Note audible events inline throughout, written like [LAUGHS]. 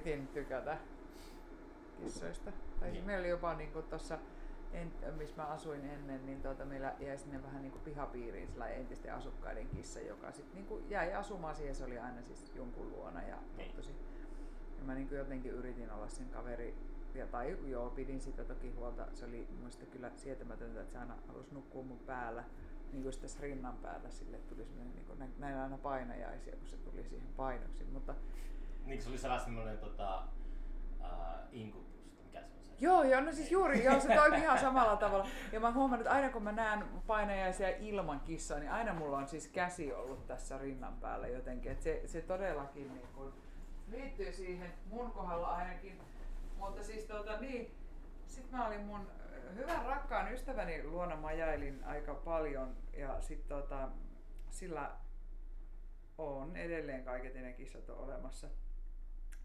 yritin tykätä kissoista. Tai niin. meillä oli jopa niin tuossa, missä mä asuin ennen, niin tuota, meillä jäi sinne vähän niin kuin pihapiiriin entisten asukkaiden kissa, joka sitten niin jäi asumaan siihen, se oli aina siis jonkun luona. Ja, niin. tosi, ja mä niin kuin jotenkin yritin olla sen kaveri, ja, tai joo, pidin sitä toki huolta. Se oli muista kyllä sietämätöntä, että se aina halusi nukkua mun päällä niin kuin tässä rinnan päällä sille tuli semmoinen, niin kuin, näin aina painajaisia, kun se tuli siihen painoksi. Mutta, niin se oli sellainen tota, uh, inkutus, mikä se on se? Joo, joo, no siis juuri, joo, se toimi ihan [LAUGHS] samalla tavalla. Ja mä huomannut, että aina kun mä näen painajaisia ilman kissaa, niin aina mulla on siis käsi ollut tässä rinnan päällä jotenkin. Se, se todellakin niin kuin, liittyy siihen mun kohdalla ainakin. Mutta siis tota, niin, sitten mä olin mun hyvän rakkaan ystäväni luona majailin aika paljon ja sitten tota, sillä on edelleen kaiket ne kissat on olemassa.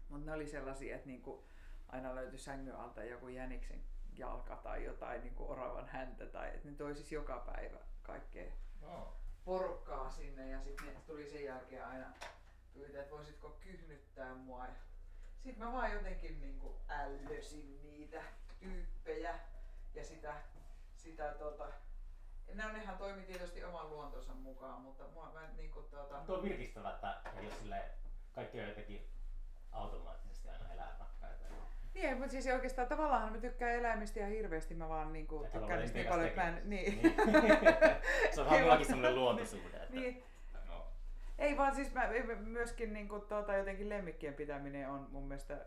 Mutta ne oli sellaisia, että niinku aina löytyi sängyn alta joku jäniksen jalka tai jotain niinku oravan häntä. Tai, että ne toi siis joka päivä kaikkea oh. porukkaa sinne ja sitten tuli sen jälkeen aina pyytää, että voisitko kyhnyttää mua. Sitten mä vaan jotenkin niinku ällösin niitä tyyppejä ja sitä, sitä tota, ne ihan toimi tietysti oman luontonsa mukaan, mutta mua, mä niin kuin, tuota... Tuo on virkistävä, että jos sille kaikki on jotenkin automaattisesti aina eläinrakkaita. Niin, mutta siis oikeastaan tavallaan mä tykkään eläimistä ihan hirveästi, mä vaan niin kuin, tykkään niistä niin paljon, että mä en... Niin. niin. [LAUGHS] se on vaan semmoinen luontosuhde. Että... Niin. No. Ei vaan siis mä, myöskin niin kuin, tuota, jotenkin lemmikkien pitäminen on mun mielestä,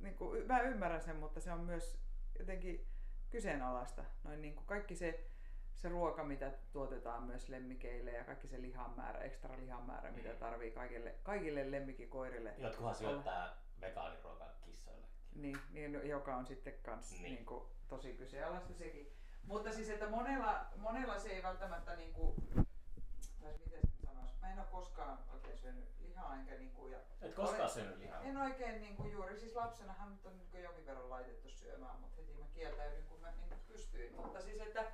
niin kuin, mä ymmärrän sen, mutta se on myös jotenkin kyseenalaista. Noin niin kuin kaikki se, se ruoka, mitä tuotetaan myös lemmikeille ja kaikki se lihanmäärä, ekstra lihanmäärä, mm. mitä tarvii kaikille, kaikille lemmikikoirille. Jotkuhan syöttää vegaaniruokaa kissoille. Niin, niin, joka on sitten kans niin. Niin kuin, tosi kyseenalaista sekin. Mutta siis, että monella, monella se ei välttämättä niin kuin, tai miten sanoisi, mä en ole koskaan oikein syönyt lihaa enkä niinku... Ja Et koskaan olen, syönyt lihaa? En oikein niinku juuri, siis lapsenahan nyt on niinku jonkin verran laitettu syömään, mutta heti mä kieltäydyin kun mä niinku pystyin. Mutta siis että,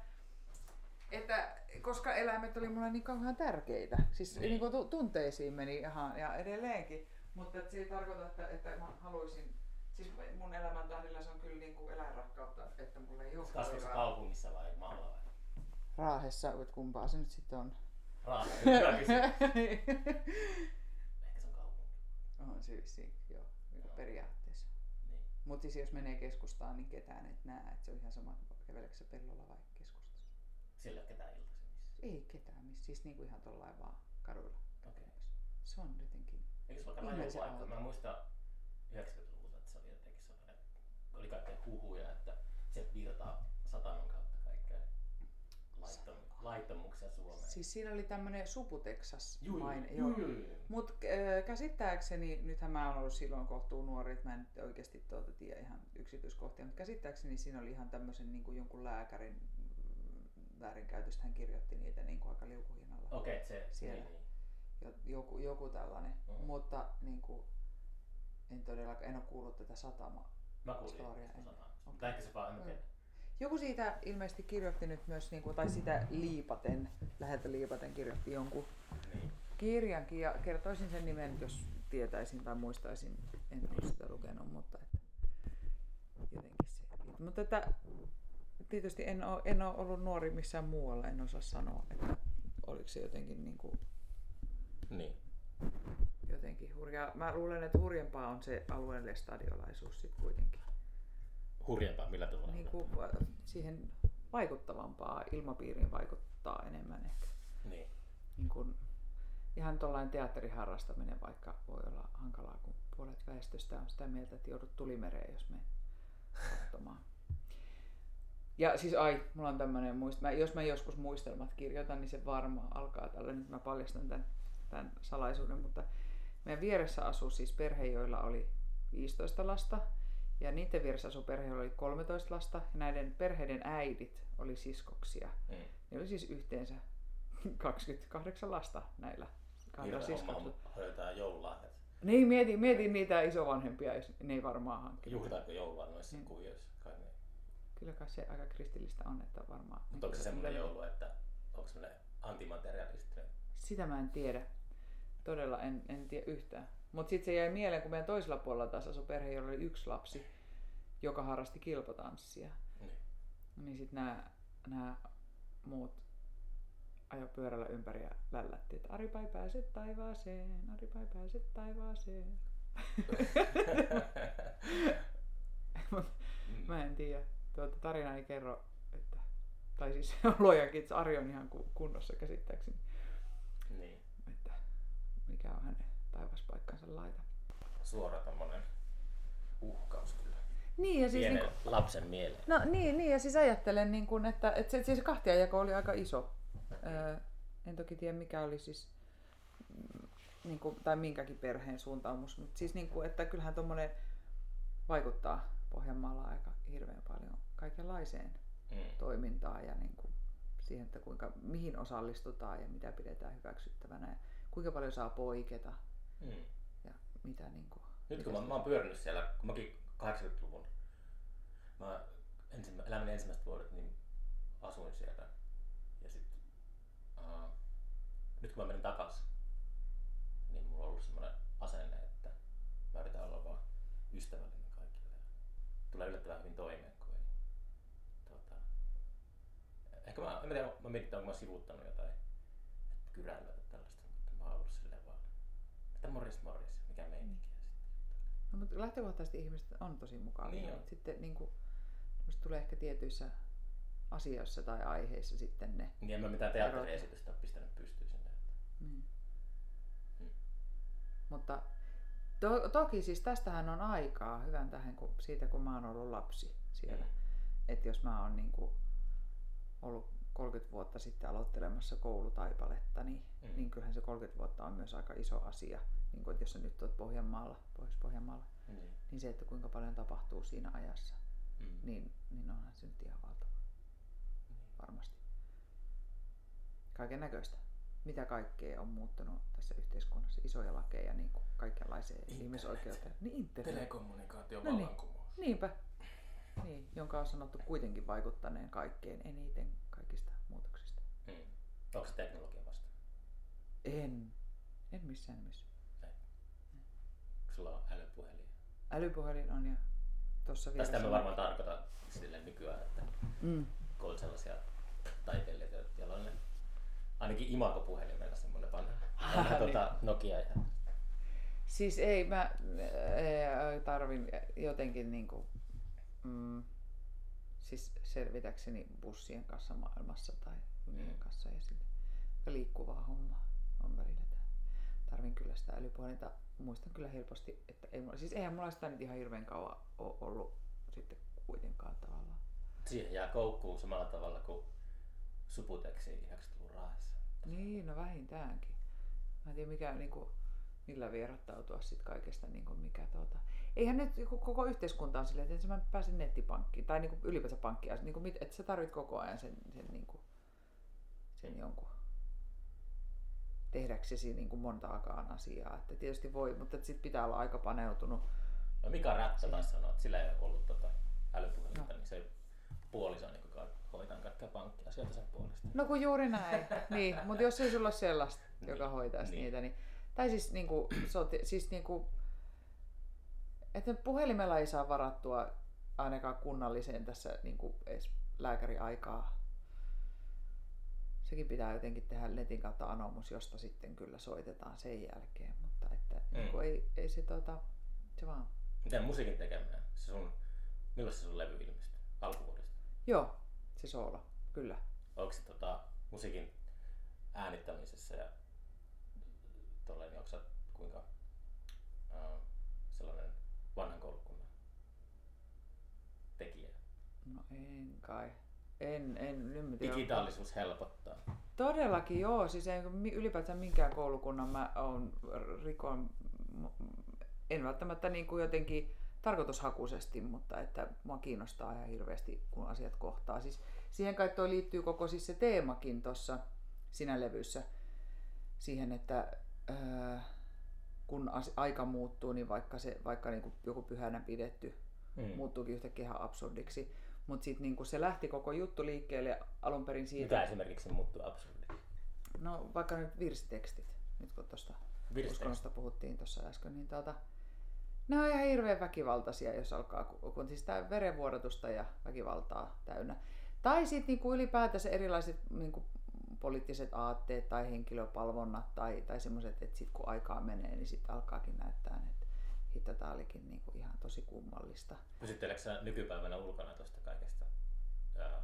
että koska eläimet oli mulle niin kauhean tärkeitä, siis niin. niin tunteisiin meni ihan ja edelleenkin, mutta se ei tarkoita, että, että mä haluaisin Siis mun elämäntahdilla se on kyllä niin kuin eläinrakkautta, että mulla ei ole... Kasvoiko kaupungissa vai maalla vai? Raahessa, että kumpaa se nyt sitten on. Raahe, hyvä [LAUGHS] Ehkä se on kaupunki. On se vissiin, joo, joo. periaatteessa. Niin. Mutta siis jos menee keskustaan, niin ketään et näe, että se on ihan sama, käveleekö se pellolla vai. Siellä ole ketään iltaisin? Ei ketään missä, siis niinku ihan tuollain vaan kaduilla. Okei. Okay. Se on jotenkin Eikö se vaikka raju paikka? Mä muistan 90-luvulta, että se oli jotenkin sellainen, oli kaikkea huhuja, että sieltä virtaa sataman kautta kaikkea laittomuksia Suomeen. Siis siinä oli tämmöinen Suputeksas maine. Joo. Mutta äh, käsittääkseni, nythän mä oon ollut silloin kohtuu nuori, että mä en oikeasti tuota tiedä ihan yksityiskohtia, mutta käsittääkseni siinä oli ihan tämmöisen niin kuin jonkun lääkärin väärinkäytöstä, hän kirjoitti niitä niin kuin aika liukuhinnalla. Okei, okay, se siellä. Niin, niin. Joku, joku tällainen, mm. mutta niin kuin, en todellakaan, en ole kuullut tätä satama Mä kuulin sitä satamaa. Okay. Ehkä se vaan, en. Joku siitä ilmeisesti kirjoitti nyt myös, niin kuin, tai sitä liipaten, läheltä liipaten kirjoitti jonkun niin. kirjankin ja kertoisin sen nimen, jos tietäisin tai muistaisin. En ole sitä lukenut, mutta että, jotenkin se. Mutta että, tietysti en ole, en ole ollut nuori missään muualla, en osaa sanoa, että oliko se jotenkin niin kuin, niin. jotenkin hurjaa. Mä luulen, että hurjempaa on se alueellinen stadiolaisuus sitten kuitenkin hurjempaa, millä tavalla? Niin kuin siihen vaikuttavampaa ilmapiiriin vaikuttaa enemmän ehkä. Niin. niin kuin, ihan tuollainen teatteriharrastaminen vaikka voi olla hankalaa, kun puolet väestöstä on sitä mieltä, että joudut tulimereen, jos me katsomaan. Ja siis ai, mulla on tämmöinen muist... Mä, jos mä joskus muistelmat kirjoitan, niin se varmaan alkaa tällä. Nyt mä paljastan tämän, tämän salaisuuden, mutta meidän vieressä asuu siis perhe, joilla oli 15 lasta ja niiden vieressä asui perhe, oli 13 lasta ja näiden perheiden äidit oli siskoksia. Mm. Ne oli siis yhteensä 28 lasta näillä kahdella siskoksilla. Hoidetaan joululahjat. Niin, mietin, mietin niitä isovanhempia, ne ei varmaan hankki. Juhlitaanko joulua noissa mm. kuvioissa? Kyllä kai se aika kristillistä on, että varmaan... Mutta onko se semmoinen joulu, että onko semmoinen antimaterialistinen. Sitä mä en tiedä. Todella en, en tiedä yhtään. Mutta sitten se jäi mieleen, kun meidän toisella puolella taas asui perhe, jolla oli yksi lapsi, joka harrasti kilpatanssia. Niin. Niin sitten nämä muut ajo pyörällä ympäri ja lällätti, että Aripa ei pääse taivaaseen, Aripa ei pääse taivaaseen. [LAUGHS] [LAUGHS] Mä en tiedä. Tuota, tarina ei kerro, että, tai siis [LAUGHS] luojakin, että Ari on ihan ku- kunnossa käsittääkseni, niin. että mikä on hänen taivaspaikkansa laita. Suora tommonen uhkaus kyllä. Niin, ja siis Pienen niinku, lapsen mieleen. no, niin, niin, ja siis ajattelen, niin kun, että, että se, siis kahtiajako oli aika iso. Öö, en toki tiedä mikä oli siis, niin kuin, tai minkäkin perheen suuntaumus, mutta siis niin kuin, että kyllähän tuommoinen vaikuttaa Pohjanmaalla aika hirveän paljon kaikenlaiseen Mm. toimintaan ja niin kuin siihen, että kuinka, mihin osallistutaan ja mitä pidetään hyväksyttävänä ja kuinka paljon saa poiketa Mm. ja mitä niin kuin, Nyt kun mä, mä oon pyörinyt siellä, kun mäkin 80-luvun, mä ensimmä, elämäni ensimmäiset vuodet niin asuin siellä. Ja sit, uh, nyt kun mä menin takas, niin mulla on ollut semmoinen asenne, että mä yritän olla vaan ystävällinen kaikille. Tulee yllättävän hyvin toimeen, kun ei. Tuota, ehkä mä, en mä tiedä, mä mietin, onko mä sivuttanut jotain kyräilyä tai tällaista, mutta mä oon ollut silleen vaan, että morjes morjes, mikä meininki. Sitten No, mutta lähtökohtaisesti ihmiset on tosi mukavia. Niin on. Sitten niin kuin, tulee ehkä tietyissä asioissa tai aiheissa sitten ne. Niin en mä mitään teatteriesitystä ole pistänyt pystyyn sinne. Niin. Hmm. Mutta to, toki siis tästähän on aikaa hyvän tähän kun, siitä, kun mä oon ollut lapsi siellä. Mm. Että jos mä oon niin kuin, ollut 30 vuotta sitten aloittelemassa koulutaipaletta, niin, Mm. mm. niin kyllähän se 30 vuotta on myös aika iso asia. Niin kuin, että jos sä nyt oot Pohjanmaalla, Pohjois-Pohjanmaalla, Niin. niin se, että kuinka paljon tapahtuu siinä ajassa, Mm. niin, niin onhan se nyt ihan valtava Niin. varmasti. Kaiken näköistä. Mitä kaikkea on muuttunut tässä yhteiskunnassa, isoja lakeja, niin kuin kaikenlaiseen Internet. ihmisoikeuteen. Niin internet. Telekommunikaatio No niin. Niinpä. Niin, jonka on sanottu kuitenkin vaikuttaneen kaikkein eniten kaikista muutoksista. Mm. Onko se teknologia vasta? En. En missään nimessä. Kun sulla on älypuhelin. Älypuhelin on ja tuossa Tästä vieressä mä on- varmaan tarkoitan sille nykyään, että Mm. kun on sellaisia taiteilijoita, joilla on ne, ainakin imakopuhelimella semmoinen vanha, vanha niin. tota, Nokia. Ja, Siis ei, mä tarvin jotenkin niinku, mm, siis selvitäkseni bussien kanssa maailmassa tai junien Mm. kanssa ja sille. Liikkuvaa homma on välillä tää. Tarvin kyllä sitä älypuhelinta. Muistan kyllä helposti, että ei mulla, siis eihän mulla sitä nyt ihan hirveän kauan ole ollut sitten kuitenkaan tavallaan. siihen jää koukkuun samalla tavalla kuin Subutexiin 90-luvun raahessa. Niin, no vähintäänkin. Mä en tiedä mikä, niin kuin, millä vierottautua sit kaikesta, niin kuin mikä tuota. Eihän nyt koko yhteiskunta on silleen, että mä pääsen nettipankkiin tai niin kuin ylipäänsä pankkiin, niin kuin, että sä tarvit koko ajan sen, sen, niin kuin, sen jonkun tehdäksesi niin kuin montaakaan asiaa. Että tietysti voi, mutta sitten pitää olla aika paneutunut. No Mika Rättä taas sanoi, että sillä ei ole ollut tota älypuhelinta, No. niin se puoliso niin kuin hoitaa kaikkia pankkiasioita sen puolesta. No kun juuri näin. [LAUGHS] niin, mutta jos ei sulla ole sellaista, joka Niin, hoitaisi niin. niitä, niin... Tai siis, niin kuin, siis niin kuin, että puhelimella ei saa varattua ainakaan kunnalliseen tässä niin kuin edes lääkäriaikaa. Sekin pitää jotenkin tehdä netin kautta anomus, josta sitten kyllä soitetaan sen jälkeen. Mutta että Mm. niin kuin ei, ei se, tota, se vaan... Miten musiikin tekeminen? Se sun, milloin se sun levy ilmestyi? Alkuvuodesta? Joo, se soolo, kyllä. Onko se tota, musiikin äänittämisessä ja tolleen, niin onko sä kuinka uh, sellainen vanhan koulukunnan tekijä? No en kai. En, en, mä tiedän. Digitaalisuus helpottaa. Todellakin joo, siis mi- ylipäätään minkään koulukunnan mä oon rikon, en välttämättä niin kuin jotenkin tarkoitushakuisesti, mutta että mua kiinnostaa ihan hirveästi, kun asiat kohtaa. Siis siihen kai toi liittyy koko siis se teemakin tuossa siinä levyssä, siihen, että ää, kun aika muuttuu, niin vaikka, se, vaikka niin kuin joku pyhänä pidetty Mm. muuttuukin yhtäkkiä ihan absurdiksi, mutta sitten niin se lähti koko juttu liikkeelle alun perin siitä, Mikä esimerkiksi muuttuu absurdiksi? no vaikka nyt virsitekstit, nyt kun tuosta uskonnosta puhuttiin tuossa äsken, niin tuota, ne on ihan hirveän väkivaltaisia, jos alkaa, kun siis tämä verenvuodatusta ja väkivaltaa täynnä. Tai sitten niinku ylipäätänsä erilaiset niinku poliittiset aatteet tai henkilöpalvonnat tai, tai semmoiset, että sitten kun aikaa menee, niin sitten alkaakin näyttää, että hitto, tämä olikin niinku ihan tosi kummallista. Pysytteleekö sä nykypäivänä ulkona tuosta kaikesta ää,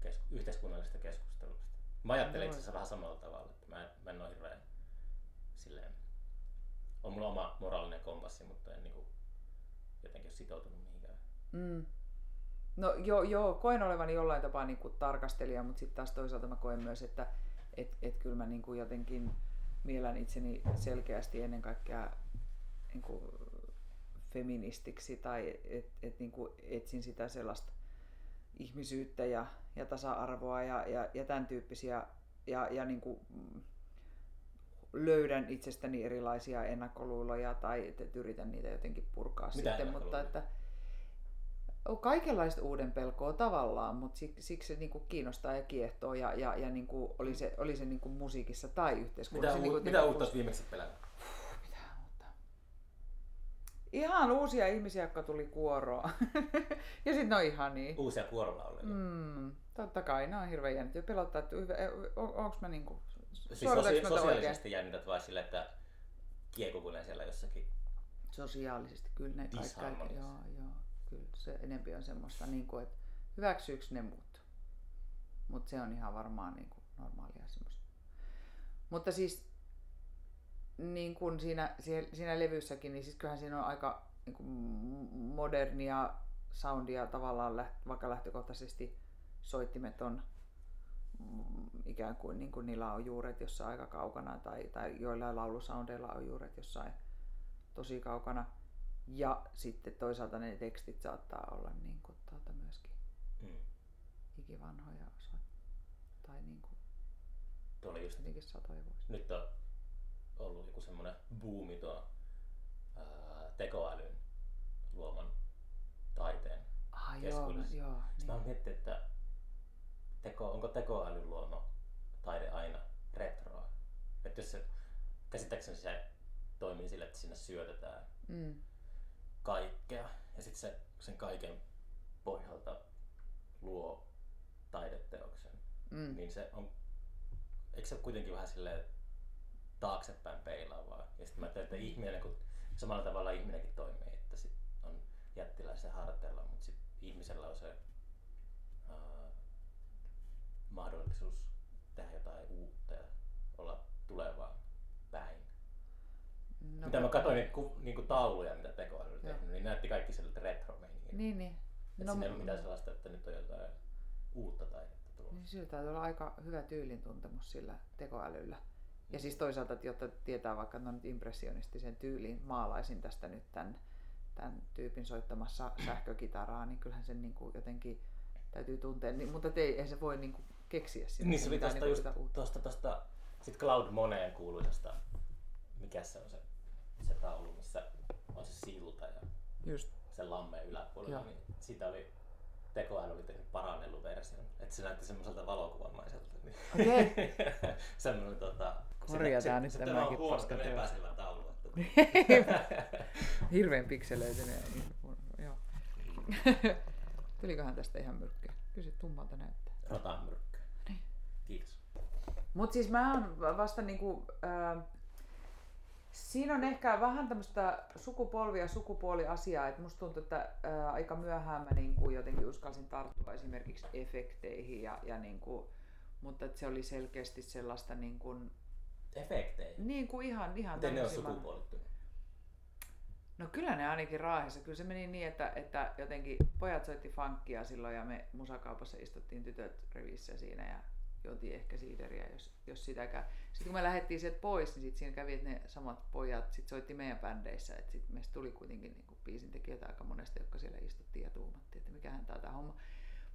kes- yhteiskunnallisesta keskustelusta? Mä ajattelen itse asiassa vähän samalla tavalla, että mä, mä en ole hirveän silleen, on mulla oma moraalinen kompassi, mutta en niinku jotenkin ole sitoutunut mihinkään. Mm. No joo, joo, koen olevani jollain tapaa niin kuin tarkastelija, mutta sitten taas toisaalta mä koen myös, että et, et kyllä mä niin kuin jotenkin mielän itseni selkeästi ennen kaikkea niin kuin feministiksi tai et, et niin kuin etsin sitä sellaista ihmisyyttä ja, ja tasa-arvoa ja, ja, ja tämän tyyppisiä. Ja, ja niin kuin löydän itsestäni erilaisia ennakkoluuloja tai että yritän niitä jotenkin purkaa Mitä sitten, mutta että kaikenlaista uuden pelkoa tavallaan, mutta siksi, siksi se niinku kiinnostaa ja kiehtoo ja, ja, ja niinku oli se, oli se niinku musiikissa tai yhteiskunnassa. Mitä, niinku, mitä uutta olet viimeksi pelännyt? Mitä uutta? Ihan uusia ihmisiä, jotka tuli kuoroon. [LAUGHS] ja sitten on ihan niin. Uusia kuorolauluja. Mm, totta kai, ne on hirveän jännittäviä. Pelottaa, että hyvä, on, onko mä niinku... Siis sosia- sosiaalisesti jännität vai sille, että kiekukulen siellä jossakin Sosiaalisesti, kyllä ne kaikki, joo, joo, kyllä se enempi on semmoista, niin kuin, että hyväksyykö ne muut. Mutta se on ihan varmaan niin kuin normaalia semmoista. Mutta siis niin kuin siinä, siinä levyssäkin, niin siis kyllähän siinä on aika niin kuin modernia soundia tavallaan, vaikka lähtökohtaisesti soittimet on mm, ikään kuin, niin kuin niillä on juuret jossain aika kaukana tai, tai joillain laulusoundeilla on juuret jossain tosi kaukana. Ja sitten toisaalta ne tekstit saattaa olla niin kuin, tuota, myöskin Mm. ikivanhoja osa. Tai niin kuin, Tuo oli just, jotenkin satoja vuosia. nyt on ollut joku semmoinen buumi tuo ää, tekoälyn luoman taiteen. Ah, joo, keskuudessa. joo. Niin. Mä Niin. miettinyt, että teko, onko tekoälyn luoma taide aina retroa? Että jos se, käsittääkseni se toimii sille, että sinne syötetään Mm. Kaikkea ja sitten se sen kaiken pohjalta luo taideteoksen, Mm. niin se on, eikö se ole kuitenkin vähän silleen taaksepäin peilaavaa? Ja sitten mä ajattelen, että ihminen, kun samalla tavalla ihminenkin toimii, että sit on jättiläisen harteilla, mutta sitten ihmisellä on se ää, mahdollisuus tehdä jotain uutta ja olla tulevaan päin. No, mitä mä katsoin niitä ku, niinku tauluja, mitä tekoäly oli tehnyt, niin näytti kaikki sieltä retro Niin, niin. No, No, siinä ei ole mitään sellaista, että nyt on jotain uutta taidetta tulossa. Niin sillä täytyy olla aika hyvä tyylin-tuntemus sillä tekoälyllä. Ja siis toisaalta, että jotta tietää vaikka no nyt impressionistisen tyylin, maalaisin tästä nyt tämän, tämän tyypin soittamassa sähkökitaraa, niin kyllähän sen niin kuin jotenkin täytyy tuntea, niin, mutta ei, ei se voi niin kuin keksiä sitä. Niin se oli mitään tosta niinku just, tosta, tosta, sit Cloud Moneen kuuluisesta, mikä se on se, se taulu, missä on se silta ja Just. sen lammeen yläpuolella, Joo. niin siitä oli tekoäly oli tehnyt parannellut version, että se näytti semmoiselta valokuvamaiselta. Niin. Okei. [LAUGHS] Semmoinen tota... Korjataan nyt se, tämäkin Se, se, paska on teos. epäselvä taulu. Että... [LAUGHS] Hirveän pikselöityneen. Joo. Tuliköhän tästä ihan myrkkyä? Kyllä se tummalta näyttää. Rotan myrkky. Niin. Kiitos. Mutta siis mä oon vasta niinku, äh, siinä on ehkä vähän tämmöistä sukupolvi- ja sukupuoliasiaa, että musta tuntuu, että äh, aika myöhään mä niinku jotenkin uskalsin tarttua esimerkiksi efekteihin, ja, ja niinku, mutta että se oli selkeästi sellaista niin kuin, Efekteihin. niin kuin ihan, ihan Miten ne on sukupuolittunut? No kyllä ne ainakin raahessa. Kyllä se meni niin, että, että jotenkin pojat soitti funkkia silloin ja me musakaupassa istuttiin tytöt rivissä siinä ja juotiin ehkä siideriä, jos, jos sitäkään. Sitten kun me lähdettiin sieltä pois, niin sit siinä kävi, että ne samat pojat sit soitti meidän bändeissä. Että sit meistä tuli kuitenkin niin kuin biisintekijöitä aika monesti, jotka siellä istuttiin ja tuumattiin, että mikähän tää tää homma.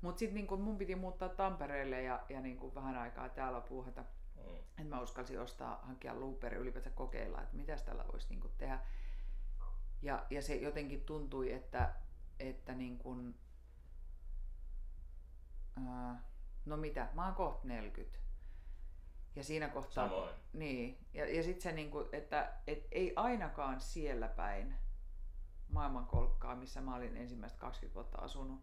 Mutta sitten niin mun piti muuttaa Tampereelle ja, ja niin kuin vähän aikaa täällä puuhata. Mm. Että mä uskalsin ostaa, hankkia looperi ylipäänsä kokeilla, että mitäs tällä voisi niin kuin tehdä. Ja, ja se jotenkin tuntui, että, että niin kuin, ää, no mitä, mä oon kohta 40. Ja siinä kohtaa... Samoin. Niin. Ja, ja sitten se, niinku, että et ei ainakaan siellä päin maailmankolkkaa, missä mä olin ensimmäistä 20 vuotta asunut,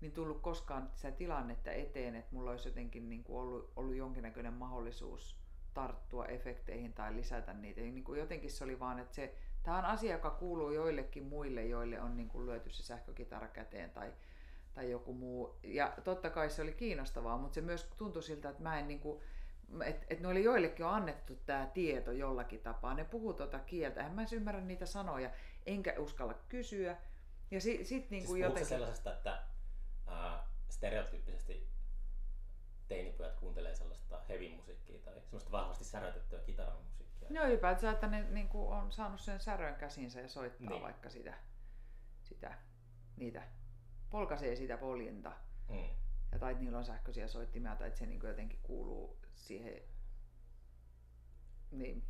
niin tullut koskaan sitä tilannetta eteen, että mulla olisi jotenkin niin kuin ollut, ollut jonkinnäköinen mahdollisuus tarttua efekteihin tai lisätä niitä. Niin kuin jotenkin se oli vaan, että se, tämä on asia, joka kuuluu joillekin muille, joille on niin kuin lyöty se sähkökitara käteen tai, tai joku muu. Ja totta kai se oli kiinnostavaa, mutta se myös tuntui siltä, että mä en niin kuin, että et noille joillekin on annettu tämä tieto jollakin tapaa. Ne puhuu tuota kieltä, en mä edes ymmärrä niitä sanoja, enkä uskalla kysyä. Ja si, sit niin kuin siis jotenkin... sellaisesta, että ää, stereotyyppisesti teinipojat kuuntelee sellaista heavy-musiikkia tai semmoista vahvasti särötettyä kitaramusiikkia? No ylipäätään, että ne niin kuin on saanut sen särön käsinsä ja soittaa niin. vaikka sitä, sitä, niitä, polkaisee sitä poljinta. Mm. Ja tai että niillä on sähköisiä soittimia tai että se niin jotenkin kuuluu siihen. Niin.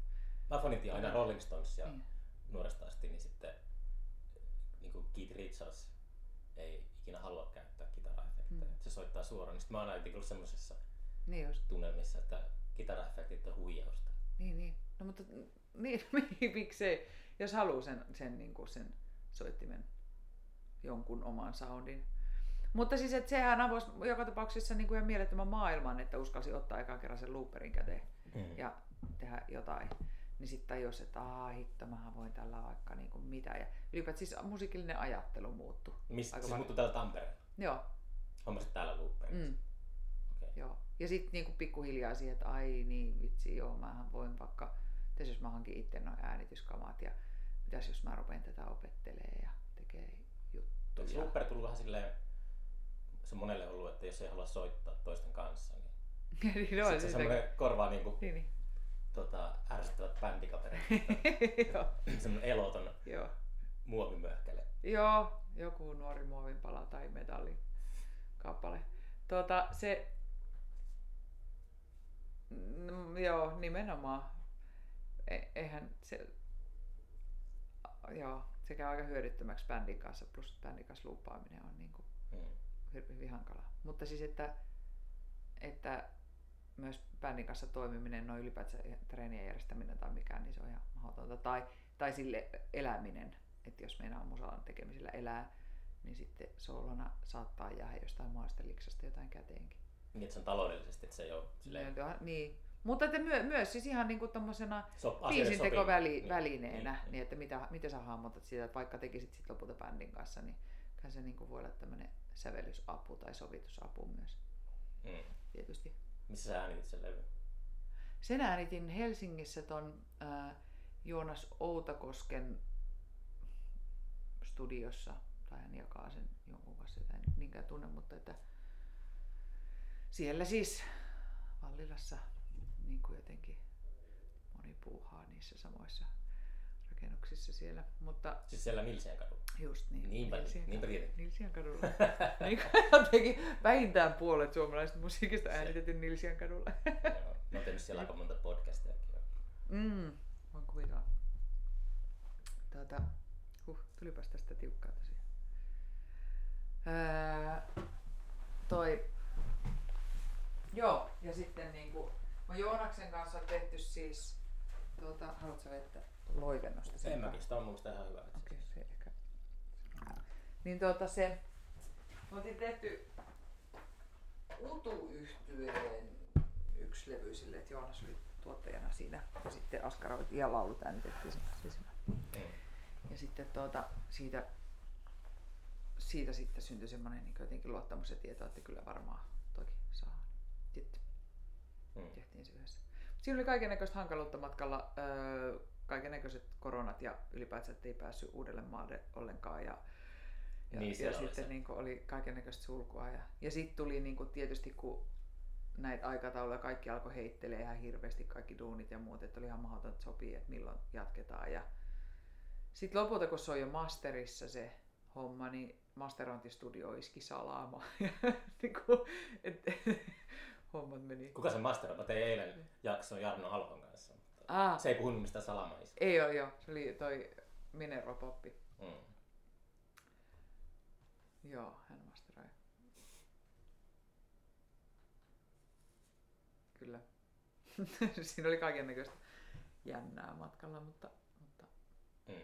Mä fanitin aina Rolling Stonesia niin. nuoresta asti, niin sitten niin kuin Keith Richards ei ikinä halua käyttää kitaraefektejä. Mm. Se soittaa suoraan. Niin sitten mä oon aina ollut semmoisessa niin just. tunnelmissa, että kitaraefektit on huijausta. Niin, niin. No mutta niin, [LAUGHS] miksei, jos haluaa sen, sen, niin kuin sen soittimen jonkun oman soundin. Mutta siis, että sehän avoisi joka tapauksessa niin kuin ihan mielettömän maailman, että uskalsi ottaa ekan kerran sen looperin käteen mm. ja tehdä jotain. Niin sitten tajus, että aah hitto, mä voin tällä vaikka niin kuin mitä. Ja ylipäätään siis musiikillinen ajattelu muuttui. Mistä siis muuttui täällä Tampereella? Joo. Hommasit täällä looperissa? Mm. Okay. Joo. Ja sitten niinku pikkuhiljaa siihen, että ai niin vitsi, joo, mä voin vaikka, mitäs jos mä hankin itse noin äänityskamat ja mitäs jos mä rupean tätä opettelee ja tekee juttuja. Eikö tullut vähän silleen, se on monelle ollut, että jos ei halua soittaa toisten kanssa, niin [LAUGHS] niin no, se semmoinen korvaa niinku, niin, niin. Tota, ärsyttävät bändikaverit. [LAUGHS] semmoinen eloton Joo. muovimöhkäle. Joo, joku nuori muovinpala tai metallin kappale. Tuota, se, mm, joo, nimenomaan. E, eihän se, joo, se käy aika hyödyttömäksi bändin kanssa, plus bändin kanssa luuppaaminen on niin kuin mm. hyvin hankala. Mutta siis, että, että myös bändin kanssa toimiminen, noin ylipäätään treenien järjestäminen tai mikään, niin se on ihan mahdotonta. Tai, tai sille eläminen, että jos meinaa musalan tekemisellä elää, niin sitten soolona saattaa jäädä jostain maasta liksasta jotain käteenkin. Niin, että se on taloudellisesti, että se ei ole silleen... Niin. Mutta että myö, myös siis ihan niin kuin tommosena so, biisintekovälineenä, niin, niin, niin, että mitä, miten sä hahmotat sitä, että vaikka tekisit sit lopulta bändin kanssa, niin kyllä se niin kuin voi olla tämmöinen sävellysapu tai sovitusapu myös. Mm. Tietysti. Missä sä äänitit sen levy? Sen äänitin Helsingissä ton äh, Joonas Outakosken studiossa tai hän jakaa sen jonkun kanssa, jota en niinkään tunne, mutta että siellä siis Vallilassa niin kuin jotenkin moni puuhaa niissä samoissa rakennuksissa siellä. Mutta, siis siellä Nilsiän kadulla? Just niin. Niinpä, Nilsiän niinpä tiedän. Nilsiän kadulla. [LAUGHS] niin jotenkin vähintään puolet suomalaisesta musiikista äänitetty Nilsiän kadulla. Joo, mä oon tehnyt siellä aika monta podcastiakin. Mm, voin kuvitella. Tuota, huh, tulipas tästä tiukkaa tosiaan. Öö, toi, joo, ja sitten niinku, mä Joonaksen kanssa tehty siis, tuota, haluatko vettä loivennosta? Sen en mäkin, sitä on mun ihan hyvä. Okei, okay, se ehkä. Niin tuota se, me oltiin tehty Utu-yhtyeen yksi levy sille, että Joonas oli tuottajana siinä ja sitten Askara ja laulut äänitettiin sen. Mm. Ja sitten tuota, siitä siitä sitten syntyi semmoinen niin jotenkin luottamus ja tieto, että kyllä varmaan hmm. tehtiin se yhdessä. Siinä oli kaiken näköistä hankaluutta matkalla, öö, kaiken näköiset koronat ja ylipäätään ei päässyt uudelle maalle ollenkaan. Ja, ja, niin, ja sitten se. niin kuin, oli kaiken näköistä sulkua. Ja, ja sitten tuli niin kuin, tietysti, kun näitä aikatauluja kaikki alkoi heittelee ihan hirveästi, kaikki duunit ja muut, että oli ihan mahdotonta sopii, että milloin jatketaan. Ja sitten lopulta, kun se on jo masterissa se homma, niin masterointistudio iski salaamaan. [LAUGHS] niin kuin, et, hommat meni. Kuka se masteroi? Mä tein eilen jakson Jarno Halkon kanssa. Mutta ah. Se ei puhunut mistään salamaista. Ei ole joo. Se oli toi Minerva Poppi. Mm. Joo, hän masteroi. Kyllä. [LAUGHS] Siinä oli kaiken näköistä jännää matkalla, mutta, mutta Mm.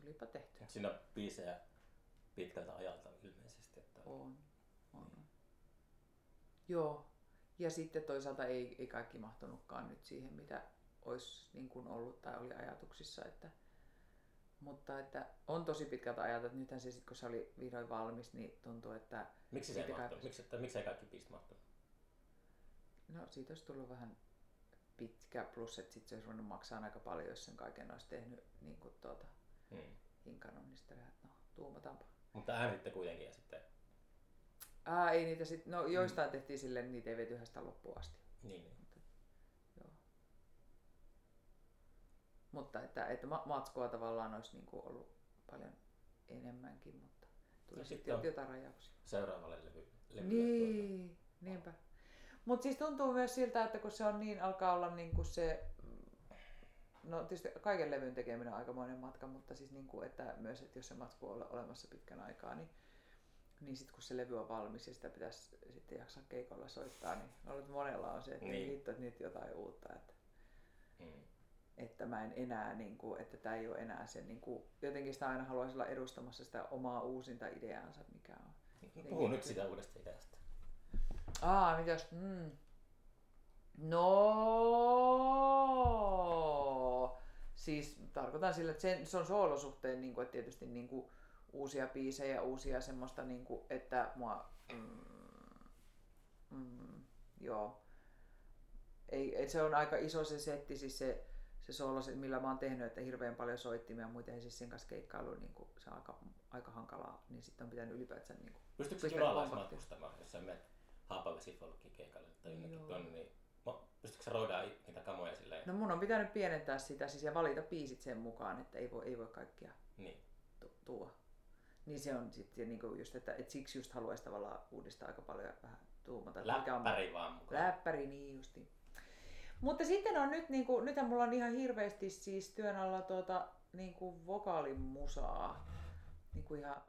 tulipa tehtyä. Siinä on biisejä pitkältä ajalta ilmeisesti. Että... On. Joo. Ja sitten toisaalta ei, ei kaikki mahtunutkaan nyt siihen, mitä olisi niin kuin ollut tai oli ajatuksissa. Että, mutta että on tosi pitkältä ajalta, että nythän se sitten kun se oli vihdoin valmis, niin tuntuu, että Miksi se ei mahtunut? kaipasi. Miksi, että, miksi ei kaikki biisit mahtunut? no, siitä olisi tullut vähän pitkä, plus että sitten se olisi ruvennut maksaa aika paljon, jos sen kaiken olisi tehnyt niin kuin tuota, Mm. hinkanon, niin sitten no tuumataanpa. Mutta äänititte kuitenkin ja sitten... Ää, ei niitä sit, no joistain tehtiin silleen, että niitä ei vety ihan sitä loppuun asti. Niin, niin. Joo. Mutta että, että ma- matskua tavallaan olisi niin kuin ollut paljon enemmänkin, mutta tuli No sitten jotain rajauksia. Seuraavalle levy, levylle Niin, niinpä. Mutta siis tuntuu myös siltä, että kun se on niin, alkaa olla niin kuin se, mm, no tietysti kaiken levyn tekeminen on aikamoinen matka, mutta siis niin kuin, että myös, että jos se matsku on ole- olemassa pitkän aikaa, niin, niin sitten kun se levy on valmis ja sitä pitäisi sitten jaksaa keikolla soittaa, niin ollut monella on se, että Niin. niin. hitto, että nyt jotain uutta. Että. Mm. että mä en enää, niin kuin, että tämä ei ole enää se, niin kuin, jotenkin sitä aina haluaisi olla edustamassa sitä omaa uusinta ideaansa, mikä on. No, Puhu nyt sitä uudesta ideasta. Aa, mitäs? Mm. No, siis tarkoitan sillä, että se, se on soolosuhteen, niin kuin, että tietysti niin kuin, uusia biisejä, uusia semmoista, niin kuin, että mua, mm, mm, joo, ei, ei, se on aika iso se setti, siis se, se soolo, se, millä mä oon tehnyt, että hirveän paljon soittimia, muuten ei siis sen kanssa keikkailu, niin kuin, se on aika, aika hankalaa, niin sitten on pitänyt ylipäätään niin kuin, Pystytkö matkustamaan, jos sä menet Haapavesi Folkki keikalle tai jonnekin tuonne, niin pystytkö sä roudaa i- niitä kamoja silleen? No mun on pitänyt pienentää sitä siis ja valita biisit sen mukaan, että ei voi, ei voi kaikkia Niin. tu-. Niin se on sitten niinku just, että et siksi just haluaisi tavallaan uudistaa aika paljon vähän tuumata. että mikä on Läppäri vaan mukaan. Läppäri, niin justi. Mutta sitten on nyt, niinku, nythän mulla on ihan hirveästi siis työn alla tuota, niinku vokaalimusaa. Niinku ihan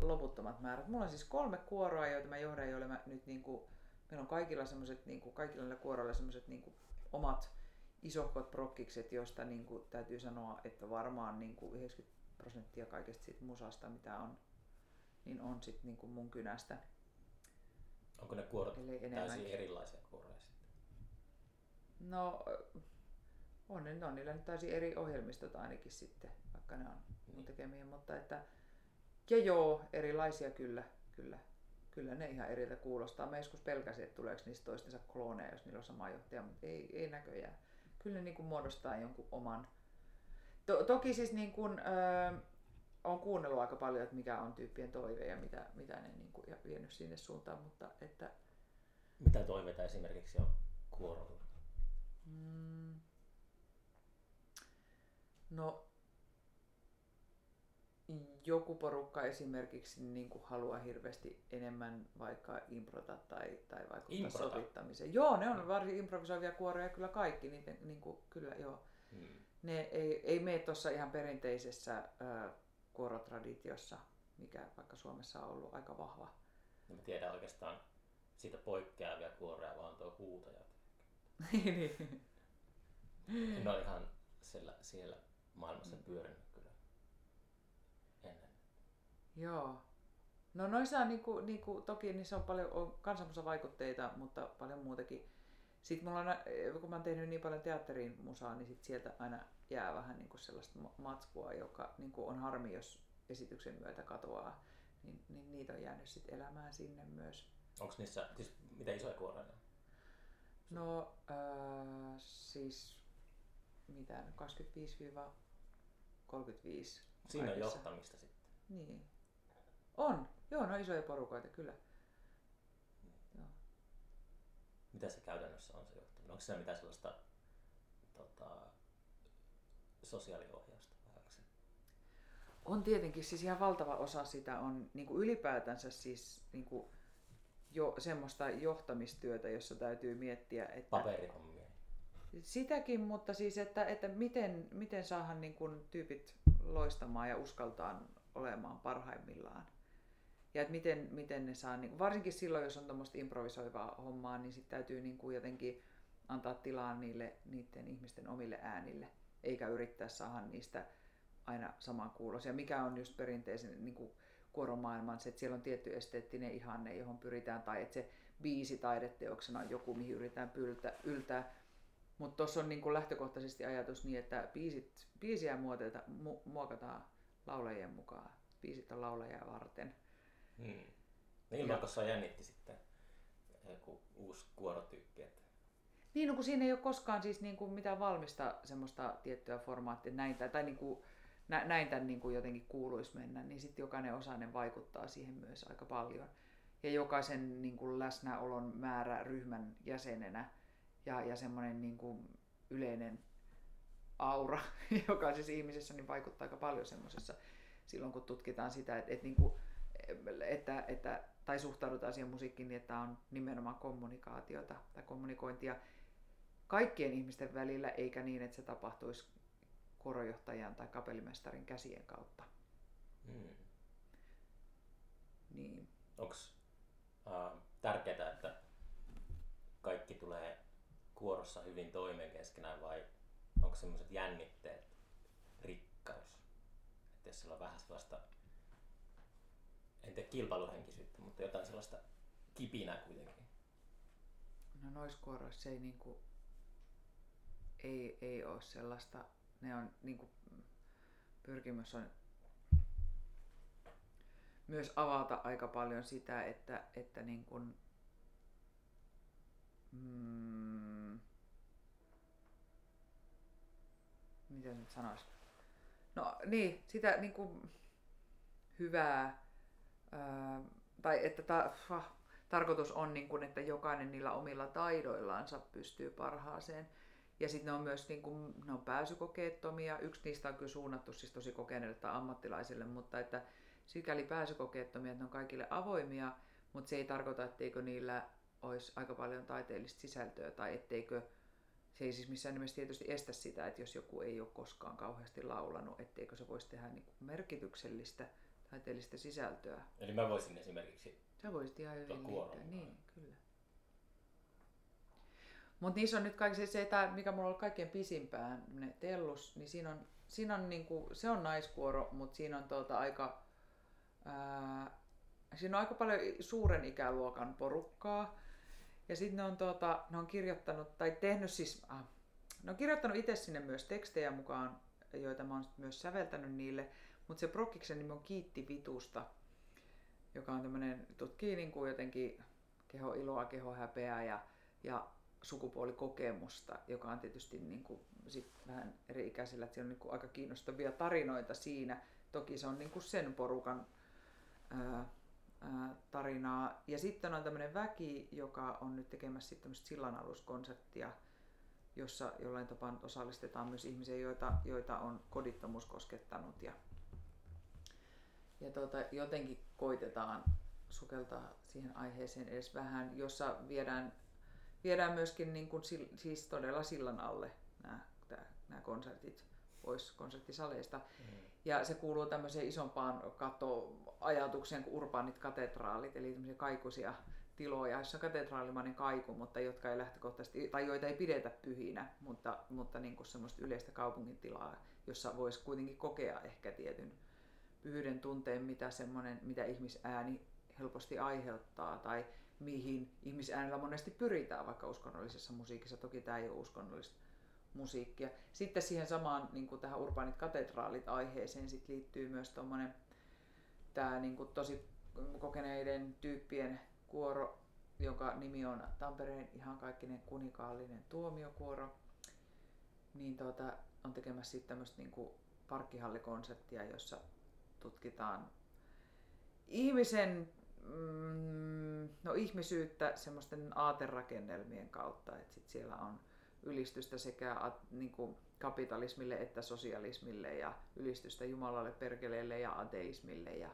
loputtomat määrät. Mulla on siis kolme kuoroa, joita mä johdan, joille mä nyt niinku, meillä on kaikilla semmoset, niinku, kaikilla näillä kuoroilla semmoset niinku, omat isohkot prokkikset, joista niinku, täytyy sanoa, että varmaan niinku 90 prosenttia kaikesta siitä musasta, mitä on, niin on sit niinku mun kynästä. Onko ne kuorot täysin erilaisia kuoroja sitten? No, on, ne, on niillä nyt täysin eri ohjelmistot ainakin sitten, vaikka ne on mun Niin. tekemiä, mutta että, ja joo, erilaisia kyllä, kyllä, kyllä ne ihan eriltä kuulostaa. Mä joskus pelkäsin, että tuleeko niistä toistensa klooneja, jos niillä on sama johtaja, mutta ei, ei näköjään. Kyllä ne niin kuin muodostaa jonkun oman. To, toki siis niin kuin, öö, on kuunnellut aika paljon, että mikä on tyyppien toive ja mitä, mitä ne niin kuin, ja vienyt sinne suuntaan, mutta että Mitä toiveita esimerkiksi on kuorolla? Mm. No, joku porukka esimerkiksi niin kuin haluaa hirveästi enemmän vaikka improta tai, tai vaikuttaa Improta? sovittamiseen. Joo, ne on varsin improvisoivia kuoroja kyllä kaikki, niiden, niin kuin, kyllä joo. Hmm. Ne ei, ei mene tuossa ihan perinteisessä ö, kuorotraditiossa, mikä vaikka Suomessa on ollut aika vahva. Ja mä tiedän oikeastaan siitä poikkeavia kuoroja, vaan tuo huutaja. [LAUGHS] Niin. En ole ihan siellä, siellä maailmassa pyörinyt kyllä ennen. Joo. No noissa on niinku, niinku, toki niissä on paljon on kansanmusavaikutteita, mutta paljon muutakin. Sitten mulla on, aina- kun mä oon tehnyt niin paljon teatterin musaa, niin sit sieltä aina jää vähän niinku sellaista ma- matskua, joka niinku on harmi, jos esityksen myötä katoaa. Niin, niin niitä on jäänyt sit elämään sinne myös. Onko niissä, siis miten isoja kuoroja ne on? No äh, siis mitä, 25-35. Siinä on johtamista sitten. Niin. On. Joo, no isoja porukoita kyllä. Joo. Mitä se käytännössä on se johtaminen? Onko siinä mitään sellaista tota, sosiaaliohjausta vähäksi? On tietenkin, siis ihan valtava osa sitä on niin kuin ylipäätänsä siis niin kuin jo semmoista johtamistyötä, jossa täytyy miettiä, että Paperihommia. sitäkin, mutta siis, että, että miten, miten saadaan niin kuin tyypit loistamaan ja uskaltaa olemaan parhaimmillaan. Ja että miten, miten ne saa, niin varsinkin silloin, jos on tuommoista improvisoivaa hommaa, niin sitten täytyy niin kuin jotenkin antaa tilaa niille niiden ihmisten omille äänille, eikä yrittää saada niistä aina saman kuulosia. Mikä on just perinteisen niin kuin kuoromaailman se, että siellä on tietty esteettinen ihanne, johon pyritään, tai että se biisi taideteoksena on joku, mihin yritetään pyltä, yltää. Mutta tuossa on niin kuin lähtökohtaisesti ajatus niin, että biisit, biisiä muoteita, mu, muokataan laulajien mukaan. Biisit on laulajia varten. No Ilmakossa jännitti sitten joku uusi kuorotyyppi. Että... Niin, no kun siinä ei ole koskaan siis niin kuin mitään valmista semmoista tiettyä formaattia, näin, tai, tai niin kuin, nä, näin tämän niin kuin jotenkin kuuluisi mennä, niin sitten jokainen osainen vaikuttaa siihen myös aika paljon. Ja jokaisen niin kuin läsnäolon määrä ryhmän jäsenenä ja, ja semmoinen niin kuin yleinen aura [LAUGHS] jokaisessa ihmisessä niin vaikuttaa aika paljon semmoisessa silloin, kun tutkitaan sitä, että, että, niin kuin, että, että tai suhtaudutaan siihen musiikkiin niin, että on nimenomaan kommunikaatiota tai kommunikointia kaikkien ihmisten välillä, eikä niin, että se tapahtuisi korojohtajan tai kapellimestarin käsien kautta. Hmm. Niin. Onko äh, tärkeää, että kaikki tulee kuorossa hyvin toimeen keskenään vai onko semmoiset jännitteet rikkaus? Että jos sillä on vähän sellaista, en tiedä kilpailuhenkisyyttä, mutta jotain sellaista kipinää kuitenkin. No noiskuoroissa ei niinku, ei, ei ole sellaista, ne on niinku, pyrkimys on myös avata aika paljon sitä, että, että niin kuin, mm, mitä nyt sanoisi? No niin, sitä niin kuin, hyvää, ää, tai että ta, ah, tarkoitus on, niin kuin, että jokainen niillä omilla taidoillaansa pystyy parhaaseen. Ja sitten ne on myös niin kuin, ne on pääsykokeettomia. Yksi niistä on kyllä suunnattu siis tosi kokeneille tai ammattilaisille, mutta että sikäli pääsykokeettomia, että ne on kaikille avoimia, mutta se ei tarkoita, etteikö niillä olisi aika paljon taiteellista sisältöä tai etteikö se ei siis missään nimessä tietysti estä sitä, että jos joku ei ole koskaan kauheasti laulanut, etteikö se voisi tehdä niin kuin merkityksellistä taiteellista sisältöä. Eli mä voisin esimerkiksi Sä voisit ihan hyvin liittää, niin kyllä. Mutta niissä on nyt kaikki se, se mikä mulla on kaikkein pisimpään, ne tellus, niin siinä on, siinä on niinku, se on naiskuoro, mutta siinä on tuota aika, ää, siinä on aika paljon suuren ikäluokan porukkaa. Ja sitten ne on, tuota, ne on kirjoittanut, tai tehnyt siis, ah, ne on kirjoittanut itse sinne myös tekstejä mukaan, joita mä oon myös säveltänyt niille, mutta se prokkiksen nimi on Kiitti vitusta, joka on tämmöinen, tutkii niin kuin jotenkin kehoiloa, kehohäpeää ja, ja sukupuolikokemusta, joka on tietysti niin kuin sit vähän eri ikäisillä, että siellä on niin kuin aika kiinnostavia tarinoita siinä. Toki se on niin kuin sen porukan ää, ää, tarinaa. Ja sitten on tämmöinen väki, joka on nyt tekemässä sitten tämmöistä sillanaluskonserttia, jossa jollain tapaa osallistetaan myös ihmisiä, joita, joita on kodittomuus koskettanut. Ja, ja tuota, jotenkin koitetaan sukeltaa siihen aiheeseen edes vähän, jossa viedään, viedään myöskin niin kuin, siis todella sillan alle nämä, nämä konsertit pois konserttisaleista. Mm. Ja se kuuluu tämmöiseen isompaan kattoajatukseen kuin urbaanit katedraalit, eli tämmöisiä kaikuisia tiloja, joissa on katedraalimainen kaiku, mutta jotka ei lähtökohtaisesti, tai joita ei pidetä pyhinä, mutta, mutta niin kuin semmoista yleistä kaupungin tilaa, jossa voisi kuitenkin kokea ehkä tietyn pyhyyden tunteen, mitä, semmoinen, mitä ihmisääni helposti aiheuttaa, tai mihin ihmisäänellä monesti pyritään, vaikka uskonnollisessa musiikissa. Toki tämä ei ole uskonnollista musiikkia. Sitten siihen samaan niin kuin tähän urbaanit katedraalit aiheeseen sit liittyy myös tuommoinen tämä niin kuin tosi kokeneiden tyyppien kuoro, jonka nimi on Tampereen ihan kaikkinen kuninkaallinen tuomiokuoro. Niin tuota, on tekemässä sitten tämmöistä niin parkkihallikonseptia, jossa tutkitaan ihmisen mm, no, ihmisyyttä semmoisten aaterakennelmien kautta. että sit siellä on ylistystä sekä niin kuin kapitalismille että sosialismille ja ylistystä Jumalalle, perkeleelle ja ateismille. Ja,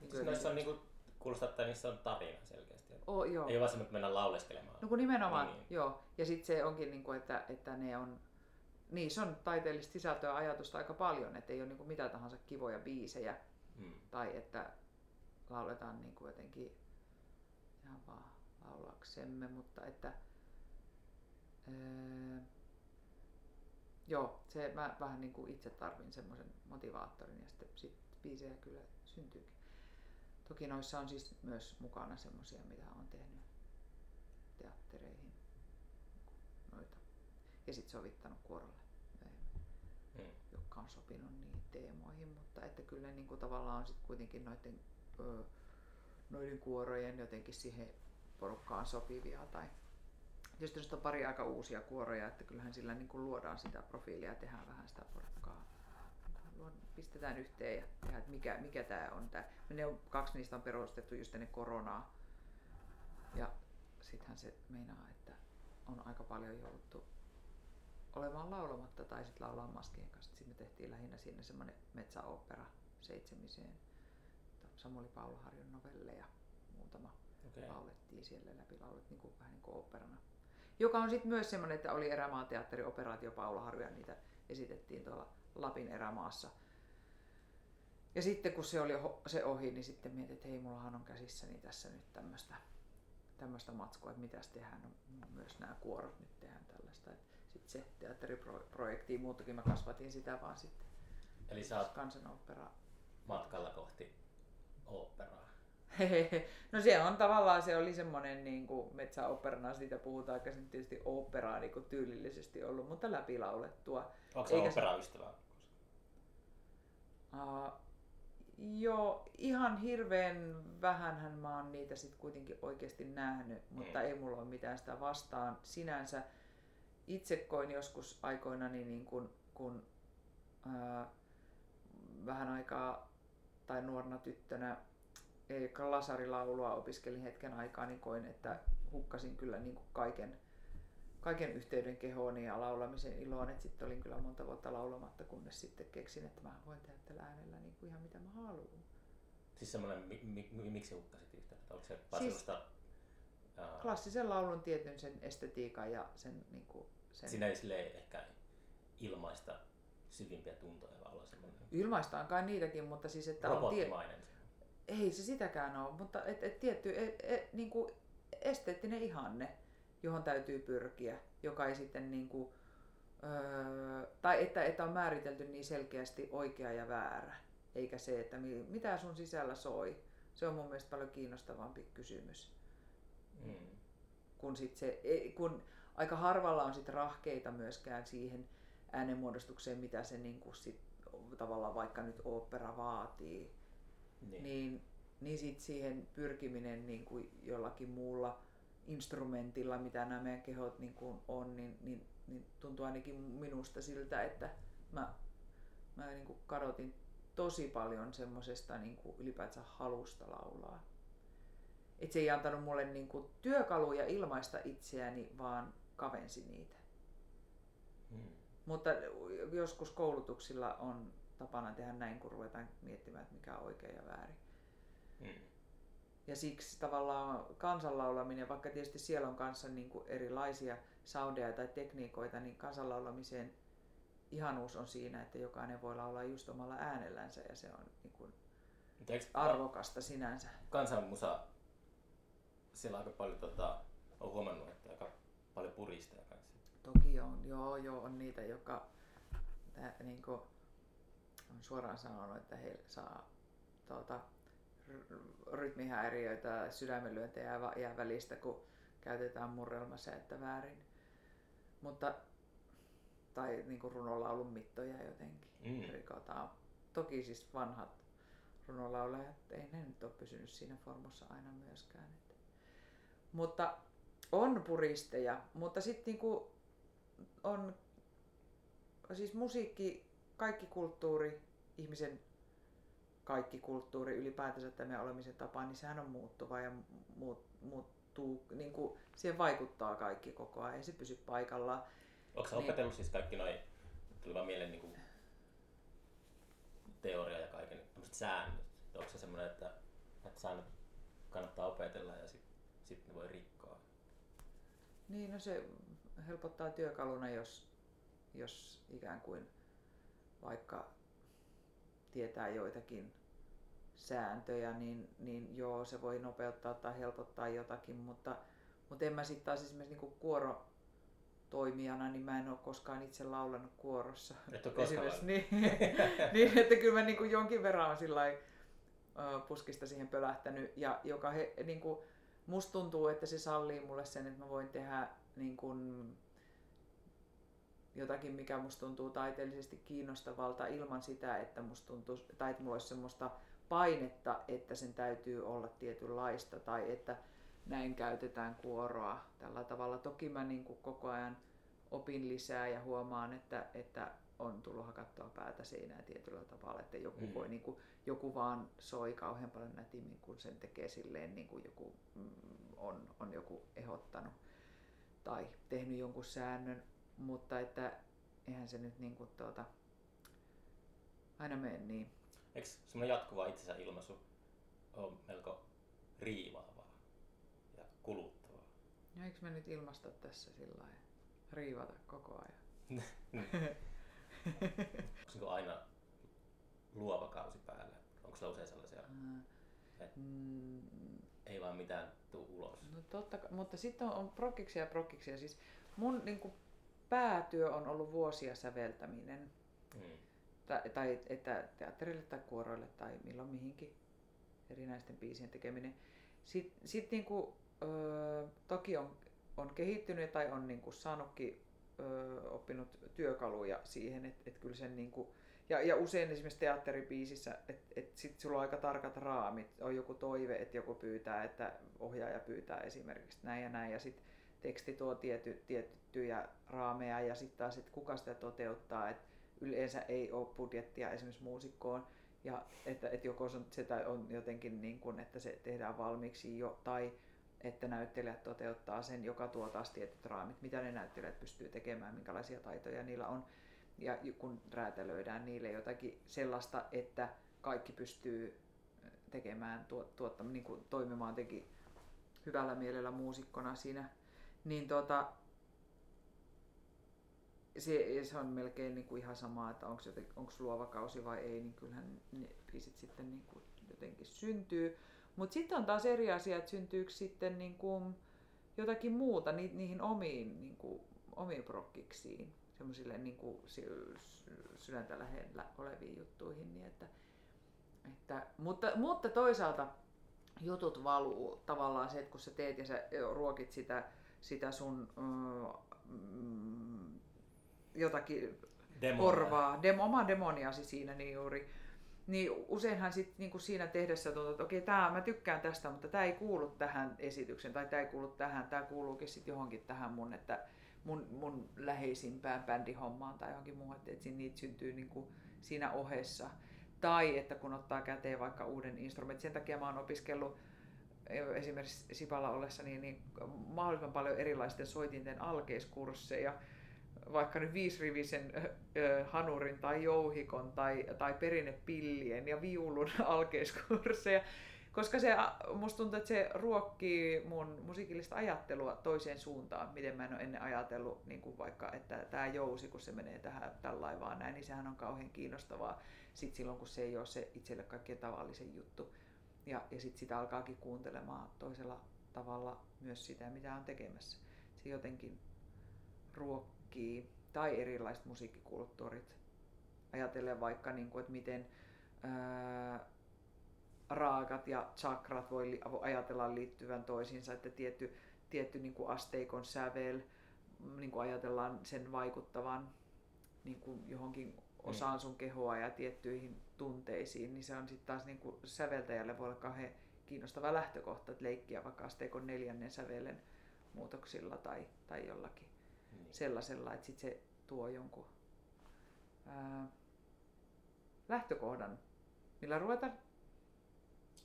niin kuin on niin kuin, kuulostaa, että niissä on tarina selkeästi. Oh, joo. Ei ole vaan että mennään lauleskelemaan. No kun nimenomaan, niin. joo. Ja sitten se onkin, niin kuin, että, että ne on, niissä on taiteellista sisältöä ajatusta aika paljon, että ei ole niin mitä tahansa kivoja biisejä. Hmm. Tai että lauletaan niin kuin jotenkin ihan vaan laulaksemme, mutta että joo, se mä vähän niin kuin itse tarvin semmoisen motivaattorin ja sitten sit biisejä kyllä syntyykin. Toki noissa on siis myös mukana semmoisia, mitä on tehnyt teattereihin noita. Ja sitten sovittanut kuorolle Mm. On sopinut niihin teemoihin, mutta että kyllä niin kuin tavallaan sitten kuitenkin noiden, noiden kuorojen jotenkin siihen porukkaan sopivia tai Tietysti on pari aika uusia kuoroja, että kyllähän sillä niin kuin luodaan sitä profiilia ja tehdään vähän sitä porukkaa. Pistetään yhteen ja tehdään, että mikä, mikä tämä on. Tää. Ne on, kaksi niistä on perustettu just ennen koronaa. Ja sittenhän se meinaa, että on aika paljon jouduttu olemaan laulamatta tai sitten laulaa maskien kanssa. Sitten me tehtiin lähinnä siinä semmoinen metsäopera seitsemiseen. Samuli Paulaharjun novelleja muutama Okei. laulettiin siellä läpi, laulet niin kuin, vähän niin kuin operana. Joka on sitten myös semmoinen, että oli erämaateatteri Operaatio Paulaharju ja niitä esitettiin tuolla Lapin erämaassa. Ja sitten kun se oli se ohi, niin sitten mietin, että hei, mullahan on käsissäni tässä nyt tämmöistä tämmöistä matskua, että mitäs tehdään, no, myös nämä kuorot nyt tehdään tällaista. Sitten se teatteriprojekti muuttukin, mä kasvatin sitä vaan sitten Eli sä oot kansanopera matkalla kohti oopperaa. [LAUGHS] No se on tavallaan, se oli semmoinen niin kuin metsäoperana, siitä puhutaan aikaisemmin tietysti operaa niin kuin tyylillisesti ollut, mutta läpilaulettua. Onko se Eikä se- oopperaystävä? Uh, joo, ihan hirveän vähänhän mä oon niitä sit kuitenkin oikeasti nähnyt, mutta Mm. ei mulla ole mitään sitä vastaan. Sinänsä itse koin joskus aikoinani niin kun, kun ää, vähän aikaa tai nuorena tyttönä ei, lasarilaulua opiskelin hetken aikaa, niin koin, että hukkasin kyllä niin kuin kaiken, kaiken yhteyden kehooni ja laulamisen iloon. Sitten olin kyllä monta vuotta laulamatta, kunnes sitten keksin, että mä voin tehdä tällä äänellä niin kuin ihan mitä mä haluan. Siis semmoinen, mi, mi, mi, miksi hukkasit yhteyttä? Onko se vaan Siis- Klassisen laulun tietyn sen estetiikan ja sen, niin kuin, sen Siinä ei silleen ehkä ilmaista syvimpiä tuntoja, vaan olla semmoinen ilmaistaan kai niitäkin, mutta siis että on tie... ei se sitäkään ole, mutta et, et tietty et, et, niin kuin esteettinen ihanne, johon täytyy pyrkiä, joka ei sitten niin kuin, öö, tai että, että on määritelty niin selkeästi oikea ja väärä, eikä se, että mi, mitä sun sisällä soi. Se on mun mielestä paljon kiinnostavampi kysymys. Mm. kun, sit se, kun aika harvalla on sit rahkeita myöskään siihen äänenmuodostukseen, mitä se niinku sit, tavallaan vaikka nyt opera vaatii, Niin. niin, niin sit siihen pyrkiminen niin kuin jollakin muulla instrumentilla, mitä nämä meidän kehot niin kuin on, niin, niin, niin tuntuu ainakin minusta siltä, että mä, mä niin kuin kadotin tosi paljon semmoisesta niin kuin ylipäätään halusta laulaa. Et se ei antanut mulle niin kuin työkaluja ilmaista itseäni, vaan kavensi niitä. Mm. Mutta joskus koulutuksilla on tapana tehdä näin, kun ruvetaan miettimään, että mikä on oikein ja väärin. Mm. Ja siksi tavallaan kansanlaulaminen, vaikka tietysti siellä on kanssa niin kuin erilaisia soundeja tai tekniikoita, niin kansanlaulamiseen ihanuus on siinä, että jokainen voi laulaa just omalla äänellänsä ja se on niin kuin arvokasta sinänsä. kansanmusa, siellä aika paljon tota, on huomannut, että aika paljon puristeja kanssa. Toki on, joo, joo, on niitä, joka tää, niin kuin, on suoraan sanonut, että he saa tuota, rytmihäiriöitä, sydämenlyöntejä jää, välistä, kun käytetään murrelmasäettä väärin. Mutta, tai niin kuin runolaulun mittoja jotenkin Mm. rikotaan. Toki siis vanhat runolaulajat, ei ne nyt ole pysynyt siinä formossa aina myöskään. Että. Mutta on puristeja, mutta sitten niinku on siis musiikki, kaikki kulttuuri, ihmisen kaikki kulttuuri ylipäätänsä tämä olemisen tapa, niin sehän on muuttuva ja muut, muuttuu, niin kuin, siihen vaikuttaa kaikki koko ajan, ei se pysy paikallaan. Onko Niin. opetellut siis kaikki noin, tuli vaan mieleen niin teoria ja kaiken, tämmöiset säännöt? Onko se semmoinen, että, että säännöt kannattaa opetella ja sitten sit ne voi rikkoa? Niin, no se helpottaa työkaluna, jos, jos ikään kuin vaikka tietää joitakin sääntöjä, niin, niin joo, se voi nopeuttaa tai helpottaa jotakin, mutta, mutta en mä sitten taas esimerkiksi niin kuoro, toimijana, niin mä en ole koskaan itse laulanut kuorossa. Et ole Esimerkiksi, niin, [LAUGHS] niin, että kyllä mä niin kuin jonkin verran on sillai, ö, puskista siihen pölähtänyt, ja joka he, niin kuin, musta tuntuu, että se sallii mulle sen, että mä voin tehdä niin kuin, jotakin, mikä musta tuntuu taiteellisesti kiinnostavalta ilman sitä, että musta tuntuu, tai että mulla olisi semmoista painetta, että sen täytyy olla tietynlaista, tai että näin käytetään kuoroa tällä tavalla. Toki mä niin kuin koko ajan opin lisää ja huomaan, että, että on tullut hakattua päätä seinään tietyllä tavalla, että joku, mm. voi, niin kuin, joku vaan soi kauhean paljon nätimmin, kun sen tekee silleen, niin kuin joku mm, on, on joku ehdottanut tai tehnyt jonkun säännön, mutta että eihän se nyt niin kuin tuota, aina mene niin. Eikö semmoinen jatkuva itsensä ilmaisu ole melko riivaavaa ja kuluttavaa? No eikö me nyt ilmasta tässä sillä riivata koko ajan? [LAUGHS] [LAUGHS] Onko aina luova kausi päällä? Onko se usein sellaisia, että mm. ei vaan mitään tuu ulos? No totta, mutta sitten on, on prokkiksia ja prokkiksia. Siis mun niin kuin, päätyö on ollut vuosia säveltäminen. Mm. Tai, tai että teatterille tai kuoroille tai milloin mihinkin erinäisten biisien tekeminen. Sitten sit niin kuin, toki on, on kehittynyt tai on niin kuin saanutkin ö, oppinut työkaluja siihen, että et kyllä sen niin kuin, ja, ja usein esimerkiksi teatteribiisissä, että et sit sulla on aika tarkat raamit, on joku toive, että joku pyytää, että ohjaaja pyytää esimerkiksi näin ja näin, ja sitten teksti tuo tiety, tiettyjä raameja, ja sitten taas, että kuka sitä toteuttaa, että yleensä ei ole budjettia esimerkiksi muusikkoon, ja että, että joko se on jotenkin niin kuin, että se tehdään valmiiksi jo, tai että näyttelijät toteuttaa sen, joka tuo taas tietyt raamit, mitä ne näyttelijät pystyy tekemään, minkälaisia taitoja niillä on. Ja kun räätälöidään niille jotakin sellaista, että kaikki pystyy tekemään, tuotta, niin kuin toimimaan teki hyvällä mielellä muusikkona siinä, niin tota, se, se on melkein niin kuin ihan sama, että onko luova kausi vai ei, niin kyllähän ne biisit sitten niin kuin jotenkin syntyy. Mutta sitten on taas eri asia, että syntyykö sitten niin kuin jotakin muuta ni, niihin omiin, niin kuin, omiin prokkiksiin, semmoisille niin kuin sydäntä lähellä oleviin juttuihin. Niin että, että, mutta, mutta toisaalta jutut valuu tavallaan se, että kun sä teet ja sä ruokit sitä, sitä sun mm, jotakin Demonia. korvaa, dem, omaa demoniasi siinä niin juuri, niin useinhan sit, niin kuin siinä tehdessä tuntuu, että okei, tää, mä tykkään tästä, mutta tämä ei kuulu tähän esitykseen tai tämä ei kuulu tähän, tämä kuuluukin sitten johonkin tähän mun, että mun, mun läheisimpään bändihommaan tai johonkin muuhun, että, että niitä syntyy niin kuin siinä ohessa. Tai että kun ottaa käteen vaikka uuden instrumentin, sen takia mä oon opiskellut esimerkiksi Sipalla ollessa niin, niin mahdollisimman paljon erilaisten soitinten alkeiskursseja, vaikka nyt viisirivisen hanurin tai jouhikon tai, tai perinnepillien ja viulun [LAUGHS] alkeiskursseja, koska se, musta tuntuu, että se ruokkii mun musiikillista ajattelua toiseen suuntaan, miten mä en ole ennen ajatellut, niin kuin vaikka, että tämä jousi, kun se menee tähän tällä vaan näin, niin sehän on kauhean kiinnostavaa sit silloin, kun se ei ole se itselle kaikkein tavallisen juttu. Ja, ja sitten sitä alkaakin kuuntelemaan toisella tavalla myös sitä, mitä on tekemässä. Se jotenkin ruokkii musiikkia tai erilaiset musiikkikulttuurit. Ajatellen vaikka, niin kuin, että miten ää, raakat ja chakrat voi ajatella liittyvän toisiinsa, että tietty, tietty niin kuin asteikon sävel, niin kuin ajatellaan sen vaikuttavan niin kuin johonkin osaan sun kehoa ja tiettyihin tunteisiin, niin se on sitten taas niin kuin säveltäjälle voi olla kauhean kiinnostava lähtökohta, että leikkiä vaikka asteikon neljännen sävelen muutoksilla tai, tai jollakin sellaisella, että sit se tuo jonkun ää, lähtökohdan, millä ruveta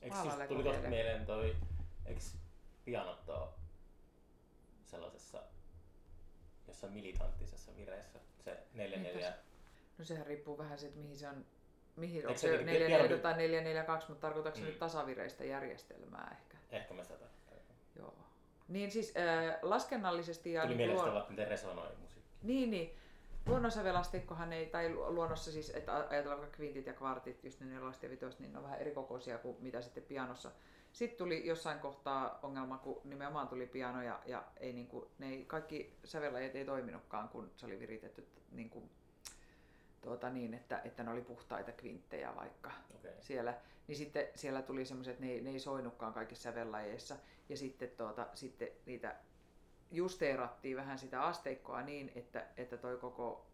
Eikö siis tuli tuosta mieleen toi, eikö pianot ole sellaisessa jossain militanttisessa vireessä, se 4-4? No sehän riippuu vähän siitä, mihin se on, mihin on se 4 tai 442, mutta tarkoitatko mm. nyt tasavireistä järjestelmää ehkä? Ehkä mä sitä Joo. Niin siis äh, laskennallisesti ja... Tuli mielestä luo... miten resonoi niin, niin. Luonnossävelastikkohan ei, tai luonnossa siis, että ajatellaan vaikka kvintit ja kvartit, just ne nelosta ja vitosta, niin ne on vähän eri kokoisia kuin mitä sitten pianossa. Sitten tuli jossain kohtaa ongelma, kun nimenomaan tuli piano ja, ja ei, niin kuin, ne ei, kaikki sävellajat ei toiminutkaan, kun se oli viritetty niin, kuin, tuota, niin että, että ne oli puhtaita kvinttejä vaikka Okay. siellä. Niin sitten siellä tuli semmoiset, että ne, ei- ne ei soinutkaan kaikissa sävellajeissa. Ja sitten, tuota, sitten niitä justeerattiin vähän sitä asteikkoa niin, että, että toi koko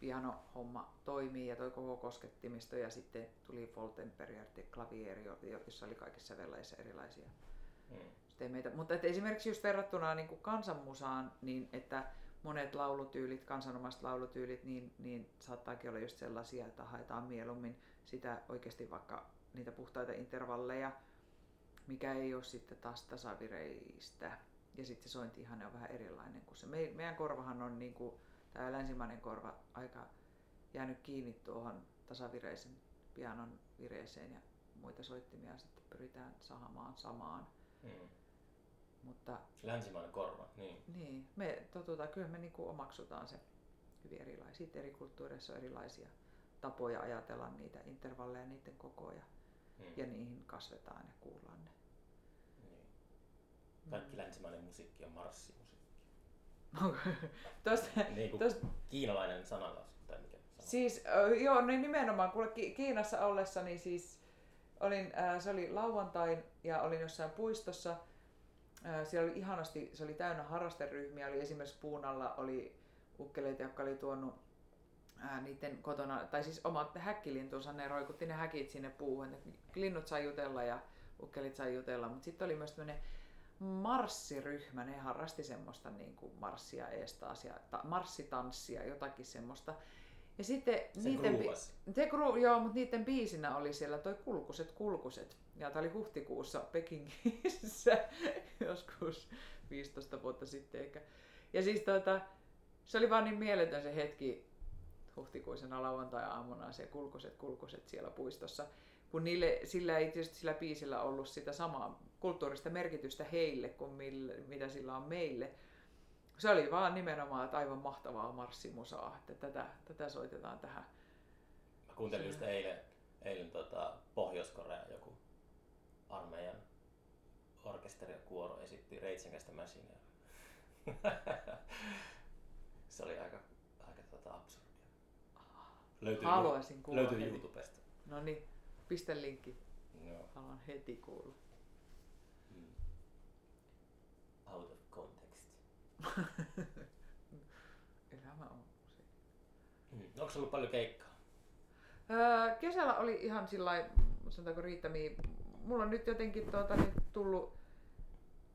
pianohomma toimii ja toi koko koskettimisto ja sitten tuli Foltenberg ja klavieri, jo- jossa oli kaikissa sävellajissa erilaisia Mm. systeemeitä. Mutta että esimerkiksi just verrattuna niin kuin kansanmusaan, niin että monet laulutyylit, kansanomaiset laulutyylit, niin, niin saattaakin olla just sellaisia, että haetaan mieluummin sitä oikeasti vaikka niitä puhtaita intervalleja, mikä ei ole sitten taas tasavireistä. Ja sitten se sointihan on vähän erilainen kuin se. Me, meidän korvahan on niin kuin, tämä länsimainen korva aika jäänyt kiinni tuohon tasavireisen pianon vireeseen ja muita soittimia sitten pyritään saamaan samaan. Mm. Mutta länsimainen korva, niin. niin, me totutaan, kyllä me niinku omaksutaan se hyvin erilaisia. Sitten eri kulttuureissa on erilaisia tapoja ajatella niitä intervalleja, niiden kokoja Mm. ja niihin kasvetaan ja kuullaan ne. niin. Kaikki länsimainen musiikki on marssimusiikki. [LAUGHS] Tuosta, Niin kuin tuosta, kiinalainen sananlasku tai mikä sana. siis joo, niin nimenomaan, kuule Ki- Kiinassa ollessani siis olin, se oli lauantain ja olin jossain puistossa. Siellä oli ihanasti, se oli täynnä harrasteryhmiä, oli esimerkiksi puun alla oli ukkeleita, jotka oli tuonut ää, niiden kotona, tai siis omat häkkilintunsa, ne roikutti ne häkit sinne puuhun, että linnut sai jutella ja ukkelit sai jutella, mutta sitten oli myös tämmöinen marssiryhmä, ne harrasti semmoista niin kuin marssia eestaasia, ta, marssitanssia, jotakin semmoista. Ja sitten Se niiden, bi- se gru, joo, mutta niiden biisinä oli siellä toi Kulkuset kulkuset. Ja tämä oli huhtikuussa Pekingissä [LAUGHS] joskus 15 vuotta sitten ehkä. Ja siis tota, se oli vaan niin mieletön se hetki huhtikuisena lauantai-aamuna se kulkuset kulkuset siellä puistossa. Kun niille, sillä ei tietysti sillä biisillä ollut sitä samaa kulttuurista merkitystä heille kuin mille, mitä sillä on meille. Se oli vaan nimenomaan että aivan mahtavaa marssimusaa, että tätä, tätä soitetaan tähän Mä kuuntelin just eilen, eilen tota Pohjois-Korean joku armeijan orkesteri ja kuoro esitti the Machinea. [LAUGHS] Se oli aika. Löytyy, Haluaisin kuulla löytyy heti. YouTubesta. No niin, pistä linkki. Joo. Haluan heti kuulla. Mm. Out of context. [LAUGHS] Elämä on musiikki. Mm. Onko se ollut paljon keikkaa? Öö, kesällä oli ihan sillä sanotaanko riittämiä. Mulla on nyt jotenkin tuota, nyt tullut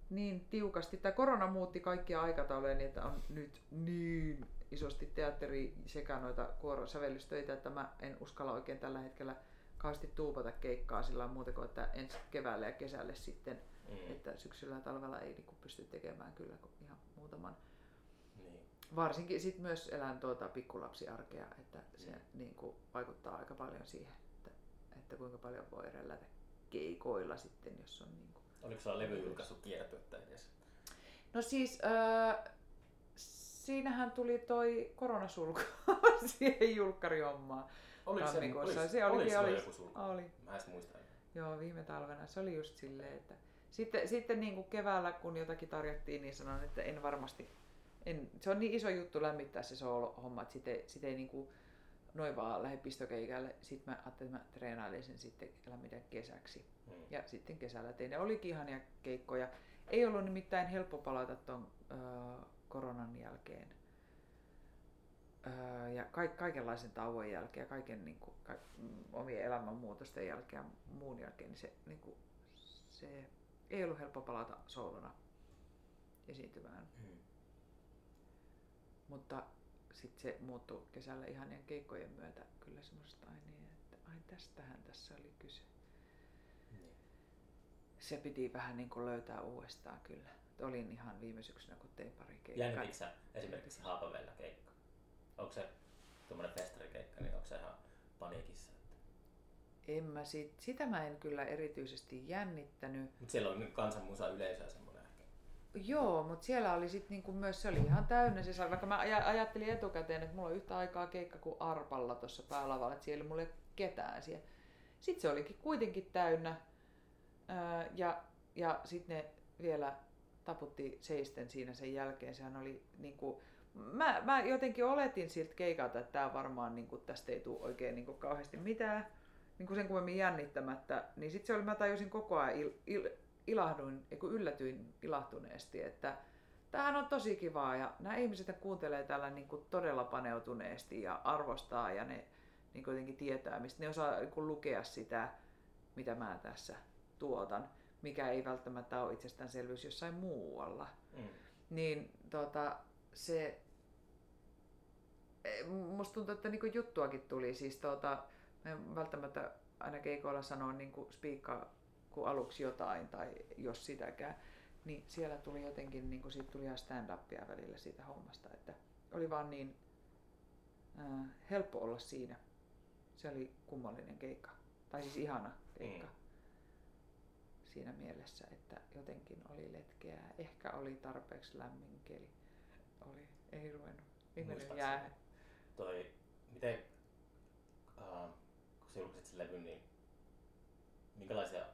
niin tiukasti. Tämä korona muutti kaikkia aikatauluja niin, että on nyt niin isosti teatteri sekä noita kuorosävellystöitä, että mä en uskalla oikein tällä hetkellä kauheasti tuupata keikkaa sillä muuta kuin, että ensi keväälle ja kesälle sitten, Mm. että syksyllä ja talvella ei niinku pysty tekemään kyllä kuin ihan muutaman Niin. Varsinkin sit myös elän tuota pikkulapsiarkea, että se Mm. niin kuin, vaikuttaa aika paljon siihen, että, että kuinka paljon voi rellätä keikoilla sitten, jos on niin kuin... Oliko sulla levyjulkaisu kiertuetta edes? No siis, öö, siinähän tuli toi koronasulku [LAUGHS] siihen julkkarihommaan. Oliko se, oliko, Se olikin- oliko sulla oli- joku sulku? Oli, Mä en muista. joo, viime talvena. Se oli just silleen, että sitten, sitten niin kuin keväällä, kun jotakin tarjottiin, niin sanoin, että en varmasti, en, se on niin iso juttu lämmittää se solo-homma, että sitten sit ei niin kuin noin vaan lähde pistokeikalle. Sitten mä ajattelin, että mä treenailen sen sitten lämmitän kesäksi. Mm. Ja sitten kesällä tein. Ne olikin ihania keikkoja. Ei ollut nimittäin helppo palata tuon koronan jälkeen. Öö, ja ka- kaikenlaisen tauon jälkeen ja kaiken niin kuin, ka- mm, omien elämänmuutosten jälkeen ja muun jälkeen, niin se, niin kuin, se ei ollut helppo palata soolona esiintymään. Mm. Mutta sitten se muuttui kesällä ihanien keikkojen myötä kyllä semmoista ai niin, että ai tästähän tässä oli kyse. Niin. Se piti vähän niin kuin löytää uudestaan kyllä. Olin ihan viime syksynä, kun tein pari keikkaa. Jännitikö sä esimerkiksi Haapavella keikka? Onko se tuommoinen festarikeikka, niin onko se ihan paniikissa? En mä sit, sitä mä en kyllä erityisesti jännittänyt. Mutta siellä on nyt kansanmusa yleisöä semmoinen. Joo, mutta siellä oli sit niinku myös, se oli ihan täynnä se sali, vaikka mä aja- ajattelin etukäteen, että mulla on yhtä aikaa keikka kuin Arpalla tuossa päälavalla, että siellä ole ketään siellä. Sitten se olikin kuitenkin täynnä. Ää, ja ja sitten ne vielä taputti seisten siinä sen jälkeen. Sehän oli niinku, mä, mä jotenkin oletin siltä keikalta, että tää varmaan niinku, tästä ei tule oikein niinku, kauheasti mitään. Niinku sen kummemmin jännittämättä. Niin sitten se oli, mä tajusin koko ajan il, il, ilahduin, yllätyin ilahtuneesti, että tämähän on tosi kivaa ja nämä ihmiset kuuntelee täällä niin kuin todella paneutuneesti ja arvostaa ja ne niin kuin jotenkin tietää, mistä ne osaa niin kuin lukea sitä, mitä mä tässä tuotan, mikä ei välttämättä ole itsestäänselvyys jossain muualla. Mm. Niin tota, se, e, musta tuntuu, että niin kuin juttuakin tuli, siis tota, mä en välttämättä aina keikoilla sanoa niin kuin spiikkaa kuin aluksi jotain tai jos sitäkään, niin siellä tuli jotenkin, niin kuin siitä tuli ihan stand-upia välillä siitä hommasta, että oli vaan niin äh, helppo olla siinä. Se oli kummallinen keikka, tai siis ihana keikka. Mm. Siinä mielessä, että jotenkin oli letkeää. Ehkä oli tarpeeksi lämmin keli. Oli, ei ruvennut. Ihminen jää. Toi, miten, uh, kun sä julkaisit sen levyn, niin minkälaisia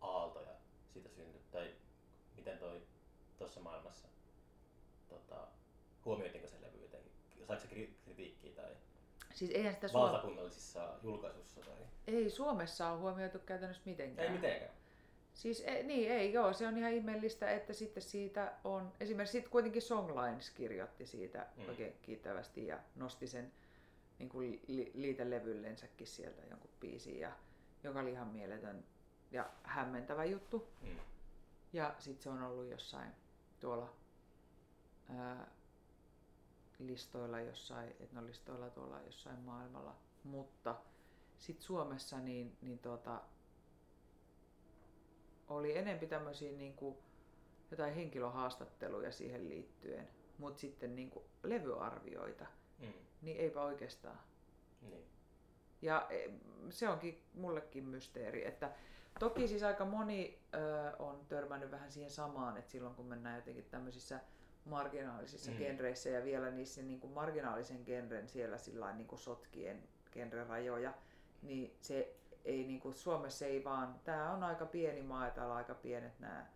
aaltoja siitä syntyi? Tai miten toi tuossa maailmassa, tota, huomioitiinko se levy jotenkin? Saiko se kritiikkiä tai siis eihän sitä valtakunnallisissa julkaisussa? Tai... Ei Suomessa ole huomioitu käytännössä mitenkään. Ei mitenkään. Siis ei, niin ei, joo, se on ihan ihmeellistä, että sitten siitä on, esimerkiksi sitten kuitenkin Songlines kirjoitti siitä mm. oikein kiittävästi ja nosti sen niin kuin li, liitelevyllensäkin sieltä jonkun biisin, ja, joka oli ihan mieletön ja hämmentävä juttu. Mm. Ja sitten se on ollut jossain tuolla ää, listoilla jossain, etnolistoilla tuolla jossain maailmalla. Mutta sitten Suomessa niin, niin tuota, oli enempi tämmöisiä niin kuin, jotain henkilöhaastatteluja siihen liittyen, mutta sitten niin kuin levyarvioita, mm. niin eipä oikeastaan. Niin. Ja e, se onkin mullekin mysteeri, että Toki siis aika moni ö, on törmännyt vähän siihen samaan, että silloin kun mennään jotenkin tämmöisissä marginaalisissa mm. genreissä ja vielä niissä niin kuin marginaalisen genren siellä sillä niin kuin sotkien genrerajoja, niin se ei niin kuin Suomessa ei vaan, tämä on aika pieni maa ja täällä on aika pienet nämä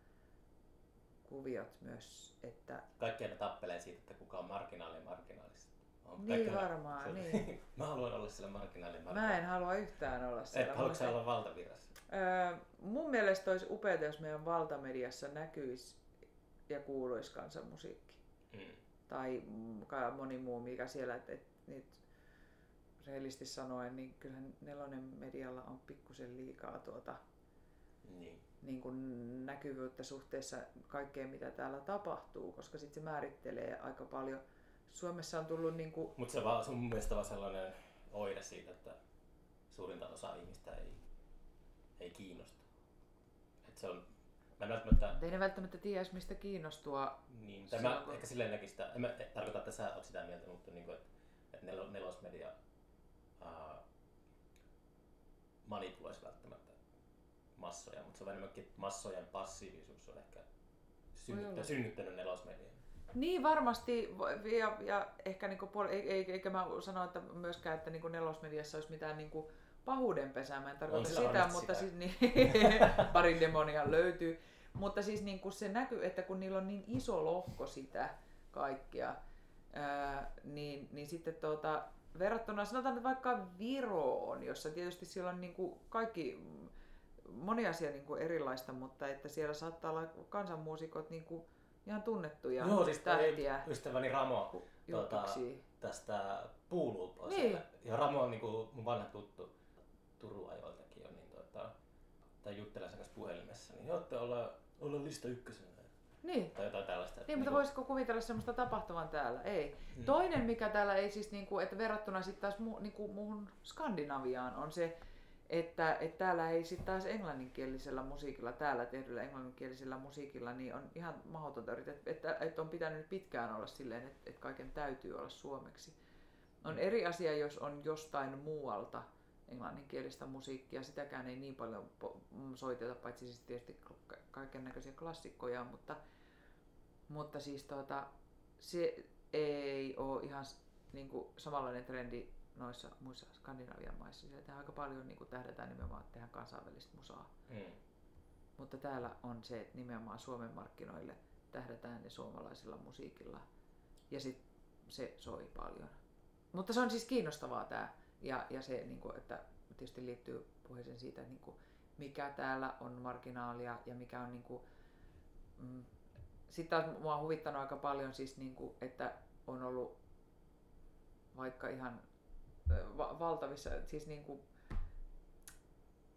kuviot myös. Että... Kaikki aina tappelee siitä, että kuka on marginaali ja marginaalista. On niin varmaan, se, niin. [LAUGHS] Mä haluan olla siellä marginaali Mä en halua yhtään olla siellä. Et haluatko olla valtavirrassa? Öö, mun mielestä olisi upeaa, jos meidän valtamediassa näkyisi ja kuuluisi kansanmusiikki. Mm. Tai moni muu, mikä siellä, että et, et, rehellisesti sanoen, niin kyllähän nelonen medialla on pikkusen liikaa tuota, niin. Niin kuin näkyvyyttä suhteessa kaikkeen, mitä täällä tapahtuu, koska sitten se määrittelee aika paljon. Suomessa on tullut... Niin kuin... Mutta se vaan, sun mielestä vaan sellainen oire siitä, että suurinta osa ihmistä ei ei kiinnosta. Et se on, mä välttämättä... Ei ne välttämättä tiedä mistä kiinnostua. Niin, tai mä ehkä silleen näkin sitä, en mä tarkoita, että sä oot sitä mieltä, mutta niin kuin, että, että nel, nelosmedia uh, manipuloisi välttämättä massoja, mutta se on enemmänkin massojen passiivisuus on ehkä synnyttänyt, synnyttänyt nelosmedian. Niin varmasti, ja, ja ehkä niinku, eikä mä sano, että myöskään, että niinku nelosmediassa olisi mitään niinku, pahuudenpesää, mä en tarkoita sitä, sitä, mutta sitä. siis niin, [LAUGHS] pari demonia löytyy. Mutta siis niin kuin se näkyy, että kun niillä on niin iso lohko sitä kaikkea, ää, niin, niin sitten tuota, verrattuna sanotaan että vaikka Viroon, jossa tietysti siellä on niin kuin kaikki moni asia niin kuin erilaista, mutta että siellä saattaa olla kansanmuusikot niin kuin ihan tunnettuja Joo, siis tähtiä. Ystäväni Ramo tuota, tästä puuluu niin. Ja Ramo on niin kuin mun vanha tuttu. Turun ajoiltakin jo, niin tota, tai juttelen sen kanssa puhelimessa, niin olette olla, olla lista ykkösenä. Niin. Tai jotain tällaista. Niin, mutta niin voisiko kuvitella semmoista tapahtuvan täällä? Ei. Hmm. Toinen, mikä täällä ei siis, niin kuin, että verrattuna sitten taas mu, niin kuin muuhun Skandinaviaan, on se, että, että täällä ei sitten taas englanninkielisellä musiikilla, täällä tehdyllä englanninkielisellä musiikilla, niin on ihan mahdotonta yrittää, että, että on pitänyt pitkään olla silleen, että, että kaiken täytyy olla suomeksi. On hmm. eri asia, jos on jostain muualta englanninkielistä musiikkia. Sitäkään ei niin paljon soiteta, paitsi siis tietysti kaiken näköisiä klassikkoja, mutta, mutta siis tuota, se ei ole ihan niin kuin samanlainen trendi noissa muissa Skandinavian maissa. Siellä aika paljon niin kuin tähdätään nimenomaan, että tehdään kansainvälistä musaa. Mm. Mutta täällä on se, että nimenomaan Suomen markkinoille tähdätään ne suomalaisella musiikilla. Ja sit se soi paljon. Mutta se on siis kiinnostavaa tämä. Ja, ja se, niin kuin, että tietysti liittyy puheeseen siitä, että niin kuin, mikä täällä on marginaalia ja mikä on niin kuin, mm, sitten taas mua on huvittanut aika paljon siis, niin kuin, että on ollut vaikka ihan va- valtavissa, siis niin kuin,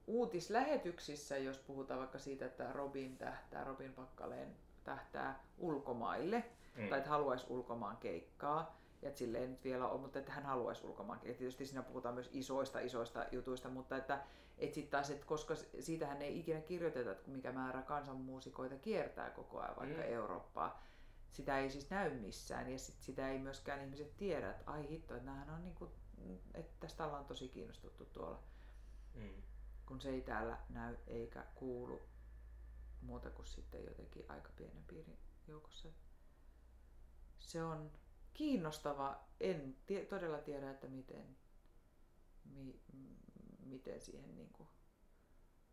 uutislähetyksissä, jos puhutaan vaikka siitä, että Robin tähtää, Robin Pakkaleen tähtää ulkomaille, mm. tai että haluaisi ulkomaan keikkaa, ja että silleen nyt vielä on, mutta että hän haluaisi ulkomaan keikkaa. Tietysti siinä puhutaan myös isoista, isoista jutuista, mutta että, että sitten taas, että koska siitähän ei ikinä kirjoiteta, että mikä määrä kansanmuusikoita kiertää koko ajan vaikka mm. Eurooppaa, sitä ei siis näy missään ja sit sitä ei myöskään ihmiset tiedä, että ai hitto, että näähän on niinku, että tästä ollaan tosi kiinnostuttu tuolla. Mm. Kun se ei täällä näy eikä kuulu muuta kuin sitten jotenkin aika pienen piirin joukossa. Se on kiinnostava. En tie, todella tiedä, että miten, mi, miten siihen niin kuin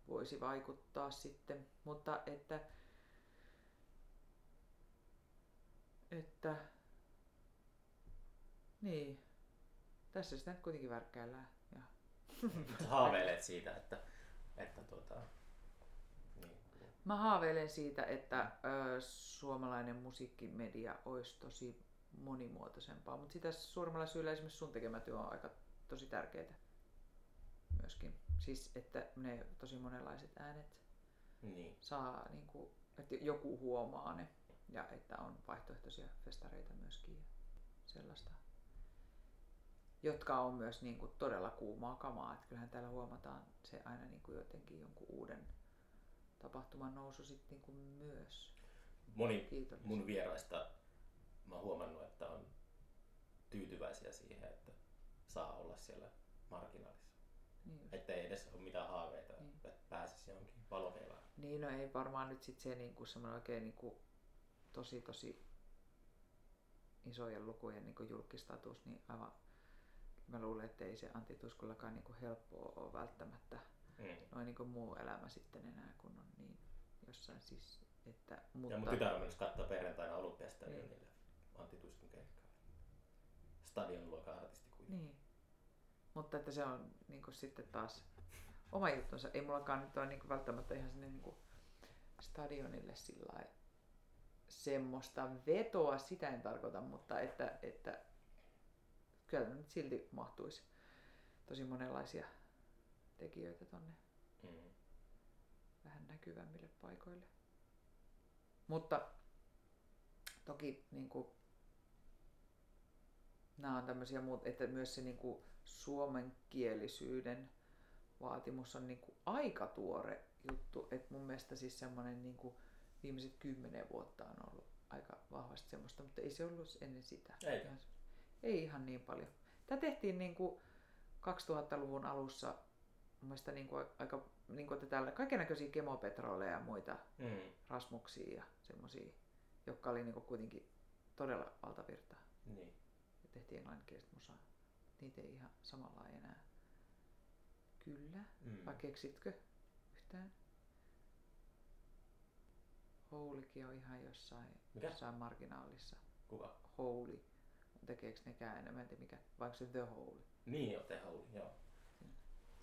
voisi vaikuttaa sitten. Mutta että että niin, tässä sitä nyt kuitenkin värkkäillään. Ja. Haaveilet siitä, että, että tuota, niin. Mä haaveilen siitä, että ö, suomalainen musiikkimedia olisi tosi monimuotoisempaa, mutta sitä suuremmalla syyllä esimerkiksi sun tekemä työ on aika tosi tärkeää myöskin. Siis, että ne tosi monenlaiset äänet niin. saa, niin kuin, että joku huomaa ne ja että on vaihtoehtoisia festareita myöskin ja sellaista, jotka on myös niin kuin todella kuumaa kamaa. Että kyllähän täällä huomataan se aina niin kuin jotenkin jonkun uuden tapahtuman nousu sitten niin kuin myös. Moni mun vieraista mä oon huomannut, että on tyytyväisiä siihen, että saa olla siellä marginaalissa. Niin että ei edes ole mitään haaveita, niin. että pääsisi johonkin valokeillaan. Niin, no ei varmaan nyt sitten se niinku semmoinen oikein niinku tosi tosi isojen lukujen niin julkistatus, niin aivan mä luulen, että ei se Antti niin helppoa ole välttämättä mm. noin niin muu elämä sitten enää, kun on niin jossain siis, että, mutta... Ja mun tytär on myös katsoa perjantaina olympiastadionille niin. Antti Tuskun keikkaa. Stadion luokan artisti kuitenkin. Niin. Mutta että se on niin sitten taas oma juttunsa. Ei mullakaan nyt ole niin välttämättä ihan sinne niin stadionille sillä semmoista vetoa, sitä en tarkoita, mutta että, että kyllä nyt silti mahtuisi tosi monenlaisia tekijöitä tonne mm. vähän näkyvämmille paikoille. Mutta toki niin kuin, nämä on tämmöisiä muut, että myös se niin kuin, suomenkielisyyden vaatimus on niin kuin, aika tuore juttu. Että mun mielestä siis semmoinen niin kuin, viimeiset kymmenen vuotta on ollut aika vahvasti semmoista, mutta ei se ollut ennen sitä. Ei. Ihan, ei ihan niin paljon. Tämä tehtiin niin kuin 2000-luvun alussa mun mielestä niin kuin aika niin kuin täällä kaikenlaisia kemopetroleja ja muita mm. rasmuksia ja semmoisia, jotka oli niin kuin kuitenkin todella valtavirtaa. Niin. Ja tehtiin englanninkielistä musaa. Niitä ei ihan samalla enää. Kyllä. Mm. Vai keksitkö yhtään? Houlikin on ihan jossain, Mikä? jossain marginaalissa. Kuka? Houli. Tekeekö nekään enemmän, en tiedä mikä, vaikka se The Houli. Niin joo, The Houli, joo.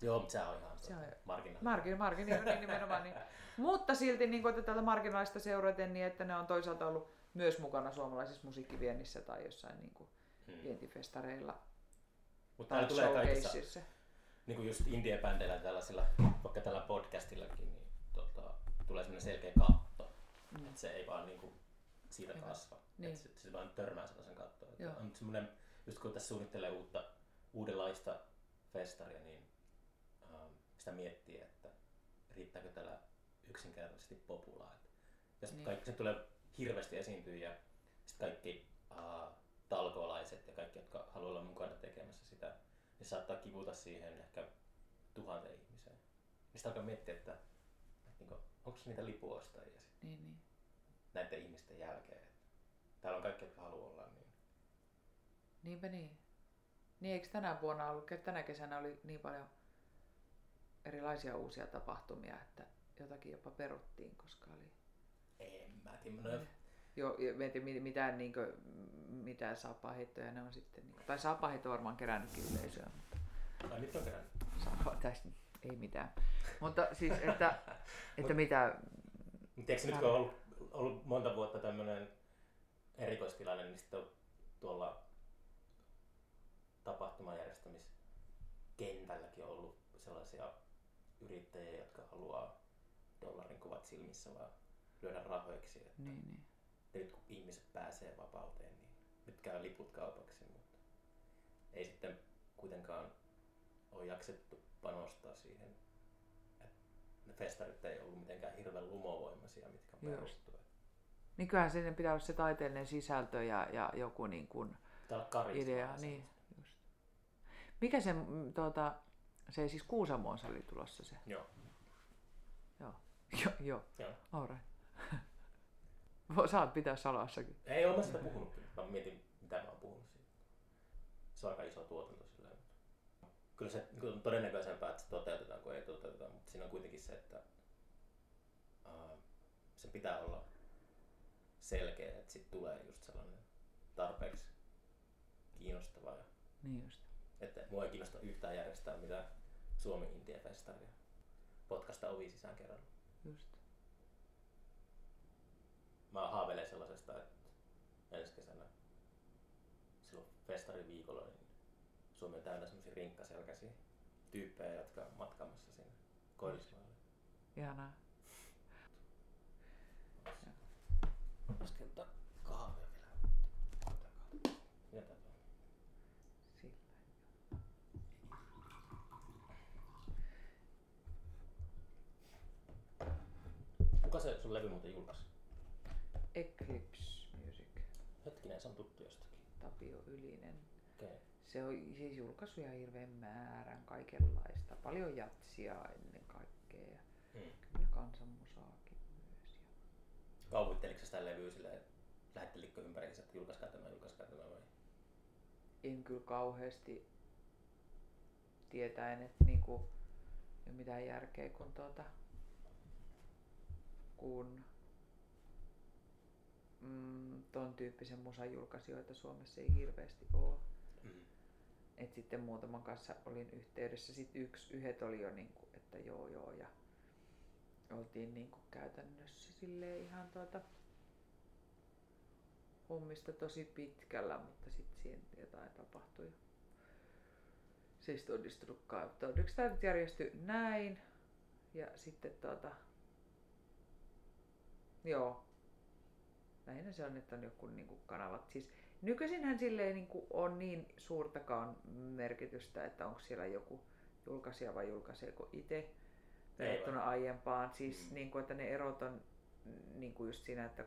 Joo, mutta se on ihan se on marginaali. Margin, margin, niin, niin nimenomaan. Niin. [LAUGHS] Mutta silti niin kuin, että tällä marginaalista seuraten, niin että ne on toisaalta ollut myös mukana suomalaisessa musiikkiviennissä tai jossain niin kuin hmm. vientifestareilla. Mutta täällä tulee kaikissa, niin kuin just indie-bändeillä tällaisilla, vaikka tällä podcastillakin, niin tota, tulee semmoinen selkeä katto Mm. Että se ei vaan niinku siitä Hyvä. kasva. Niin. Että se, se vaan törmää sellaisen kattoon. On semmoinen, just kun tässä suunnittelee uutta, uudenlaista festaria, niin ähm, sitä miettii, että riittääkö tällä yksinkertaisesti populaa. Että jos niin. kaikki se tulee hirveästi esiintyä ja sitten kaikki äh, talkoolaiset ja kaikki, jotka haluaa olla mukana tekemässä sitä, niin saattaa kivuta siihen ehkä tuhanteen ihmiseen. Niin sitä alkaa miettiä, että, että, että niin onko niitä lipuostajia niin, niin. Näiden ihmisten jälkeen. Täällä on kaikki, jotka haluaa olla niin. Niinpä niin. Niin eikö tänä vuonna ollut, tänä kesänä oli niin paljon erilaisia uusia tapahtumia, että, jotakin jopa peruttiin, koska oli... En mä tiedä. Jo, ja mä en tiedä, mit- mitään, niin kuin, mitään saapaheittoja ne on sitten. Niin tai saapaheitto on varmaan kerännytkin yleisöä, mutta ai nyt on kerännyt. saapa, tästä ei mitään. Mutta siis, että, [LAUGHS] että mitä... Mutta tiedätkö nyt kun on ollut, ollut monta vuotta tämmöinen erikoistilanne, niin sitten tuolla tapahtumajärjestämiskentälläkin on ollut sellaisia yrittäjiä, jotka haluaa dollarin kuvat silmissä vaan lyödä rahoiksi. Että Niin, niin. nyt kun ihmiset pääsee vapauteen, niin nyt käy liput kaupaksi, mutta ei sitten kuitenkaan ole jaksettu panostaa siihen, festarit ei ollut mitenkään hirveän lumovoimaisia, mitkä perustuu. Niin kyllähän siinä pitää olla se taiteellinen sisältö ja, ja joku niin kuin idea. Niin, just. Mikä se, mm, tuota, se siis Kuusamoon se oli tulossa se? Joo, Joo. [LAUGHS] Joo, joo. joo. All right. [LAUGHS] Saat pitää salassakin. Ei ole mä sitä puhunut kyllä. Mä mietin, mitä mä oon puhunut siitä. Se on aika iso tuotanto Kyllä se on todennäköisempää, että se toteutetaan kuin ei toteuteta, mutta siinä on kuitenkin se, että uh, se pitää olla selkeä, että sitten tulee just sellainen tarpeeksi kiinnostava. Niin just. että mua ei kiinnosta yhtään järjestää mitään Suomen Intia-festaria. Potkasta ovi sisään kerralla. just. Mä haaveilen sellaisesta, että ensi kesänä silloin festariviikolla niin Suomi on täynnä semmoisia rinkkaselkäisiä tyyppejä, jotka on matkaamassa sinne Koillismaalle. Ihanaa. Lasken ottaa kahvia vielä. Otetaan kahvia. Jätä tuohon. Sillä. Kuka se sun levy muuten julkaisi? Eclipse Music. Hetkinen, se on tuttu jostakin. Tapio Ylinen. Okei. Okay. Se on siis julkaissut ihan hirveän määrän kaikenlaista. Paljon jatsia ennen kaikkea. Ja Hmm. kyllä kansanmusaakin myös. Ja Kaupitteliko sä sitä levyä silleen, että lähettelikö ympäriinsä, että julkaiskaa tämä, julkaiskaa tämä vai? en kyllä kauheasti tietäen, että niinku, ei ole mitään järkeä, kun tuota, kun mm, ton tyyppisen musan julkaisijoita Suomessa ei hirveästi ole. Mm. Et sitten muutaman kanssa olin yhteydessä. Sitten yksi, yhdet oli jo niinku, että joo joo ja oltiin niinku käytännössä sille ihan tuota hommista tosi pitkällä, mutta sitten siinä jotain tapahtui. Siis todistunutkaan. Todeksi tämä nyt järjestyi näin. Ja sitten tuota... Joo. Lähinnä se on, että on joku niin kanavat. Siis nykyisinhän sille ei niin ole niin suurtakaan merkitystä, että onko siellä joku julkaisija vai julkaiseeko itse verrattuna aiempaan. Siis Mm. niin kuin, että ne erot on niin kuin just siinä, että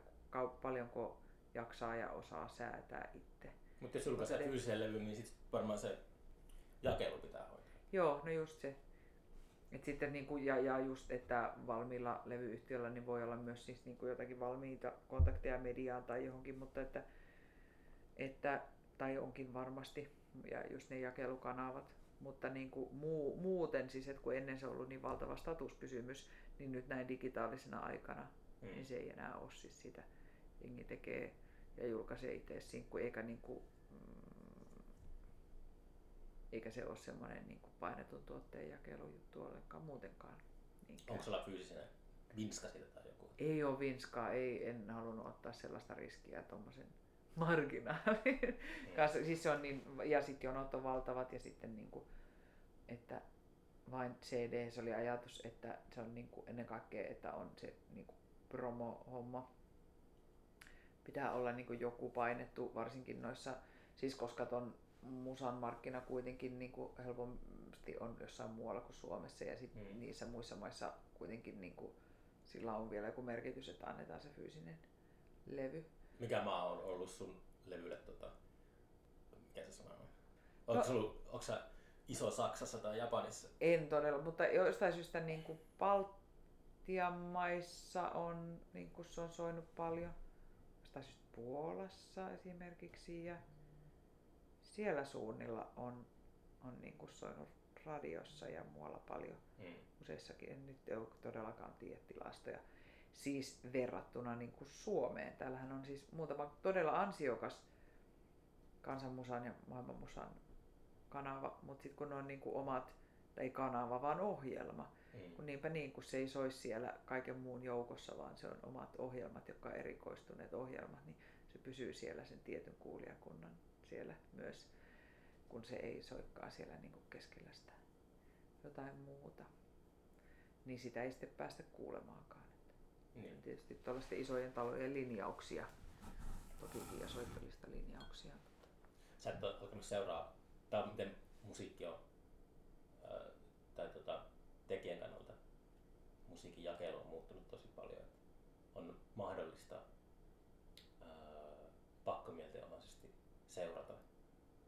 paljonko jaksaa ja osaa säätää itse. Mutta jos julkaisee Mutta- fyysisen levyn, niin sitten varmaan se jakelu pitää hoitaa. Joo, no just se. Et sitten niinku, ja, ja just, että valmiilla levyyhtiöllä niin voi olla myös siis niinku jotakin valmiita kontakteja mediaan tai johonkin, mutta että, että tai onkin varmasti, ja just ne jakelukanavat, mutta niinku muu, muuten siis, että kun ennen se on ollut niin valtava statuskysymys, niin nyt näin digitaalisena aikana, Mm. niin se ei enää ole siis sitä. Jengi tekee ja julkaisee itse sinkku, eikä niinku, mm, eikä se ole semmoinen niin painetun tuotteen jakelujuttu ollenkaan muutenkaan. Niinkään. Onko sulla fyysisenä vinska siitä tai joku? Ei ole vinskaa, ei, en halunnut ottaa sellaista riskiä tuommoisen marginaalin kanssa. Siis se on niin, ja sitten jonot on valtavat ja sitten niin kuin, että vain CD, se oli ajatus, että se on niin kuin ennen kaikkea, että on se niin kuin promo-homma. Pitää olla niin kuin joku painettu, varsinkin noissa, siis koska ton musan markkina kuitenkin niin kuin helpompi on jossain muualla kuin Suomessa ja sitten Mm. niissä muissa maissa kuitenkin niin kuin, sillä on vielä joku merkitys, että annetaan se fyysinen levy. Mikä maa on ollut sun levylle tota, mikä se sana on? Onko, No- onko sä iso Saksassa tai Japanissa? En todella, mutta jostain syystä niin kuin Baltian maissa on, niin kuin se on soinut paljon. Jostain syystä Puolassa esimerkiksi ja siellä suunnilla on, on niin kuin soinut radiossa ja muualla paljon Mm. useissakin, en nyt ole todellakaan tiedä tilastoja. Siis verrattuna niin kuin Suomeen. Täällähän on siis muutama todella ansiokas kansanmusan ja maailmanmusan kanava, mutta sitten kun on niin kuin omat, tai kanava, vaan ohjelma, Mm. kun niinpä niin, kun se ei soisi siellä kaiken muun joukossa, vaan se on omat ohjelmat, jotka on erikoistuneet ohjelmat, niin se pysyy siellä sen tietyn kuulijakunnan siellä myös, kun se ei soikkaa siellä niin kuin keskellä sitä jotain muuta. Niin sitä ei sitten päästä kuulemaankaan. Niin. Tietysti tuollaisten isojen talojen linjauksia, tokikin ja soittelista linjauksia. Sä et ole alkanut seuraa, tai miten musiikki on, ää, tai tota, tekijän kannalta musiikin jakelu on muuttunut tosi paljon. On mahdollista ää, seurata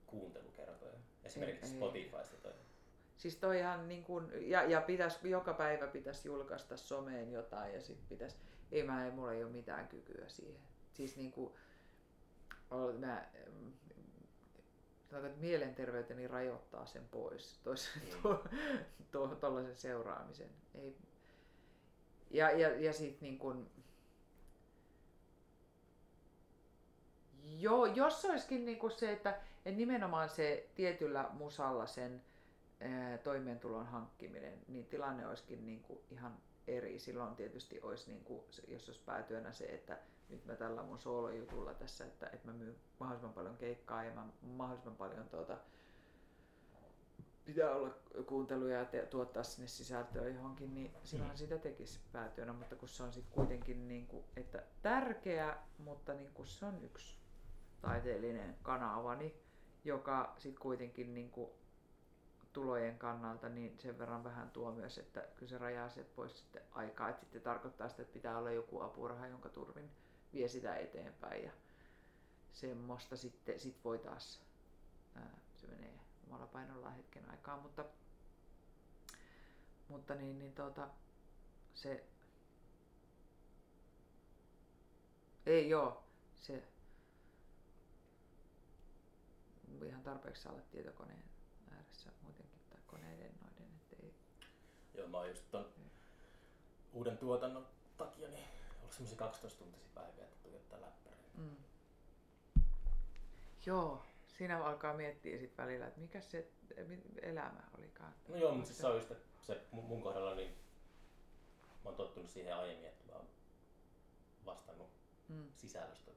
kuuntelukertoja. Esimerkiksi. Spotifysta Siis toi ihan niin kuin, ja, ja pitäis, joka päivä pitäisi julkaista someen jotain ja sitten pitäisi, ei mä, ei, mulla ei ole mitään kykyä siihen. Siis niin kuin, ol- mä, sanotaan, että mielenterveyteni rajoittaa sen pois, Mm. [LAUGHS] to, to, tollaisen seuraamisen. Ei, ja, ja, ja sitten niin kuin, Joo, jos olisikin niin kuin se, että, että nimenomaan se tietyllä musalla sen toimeentulon hankkiminen, niin tilanne olisikin niin kuin ihan eri. Silloin tietysti olisi, niin kuin, jos olisi päätyönä se, että nyt mä tällä mun soolojutulla tässä, että, että mä myyn mahdollisimman paljon keikkaa ja mä mahdollisimman paljon tuota, pitää olla kuunteluja ja te, tuottaa sinne sisältöä johonkin, niin silloin Mm. sitä tekisi päätyönä, mutta kun se on sitten kuitenkin niin kuin, että tärkeä, mutta niin kuin se on yksi taiteellinen kanavani, joka sitten kuitenkin niin kuin tulojen kannalta niin sen verran vähän tuo myös, että kyllä se rajaa sieltä pois sitten aikaa, että sitten tarkoittaa sitä, että pitää olla joku apuraha, jonka turvin vie sitä eteenpäin ja semmoista sitten sit voi taas, ää, se menee omalla painollaan hetken aikaa, mutta, mutta niin, niin tuota, se ei joo, se ihan tarpeeksi olla tietokoneen koneiden noiden, että ei, Joo, mä oon just ton uuden tuotannon takia niin ollut semmoisia 12 tuntisia päiviä, että tuijottaa läppäriin. Mm. Joo, siinä alkaa miettiä sit välillä, että mikä se elämä olikaan. No joo, mutta siis se on just, se mun kohdalla niin mä oon tottunut siihen aiemmin, että mä oon vastannut Mm. sisällöstä.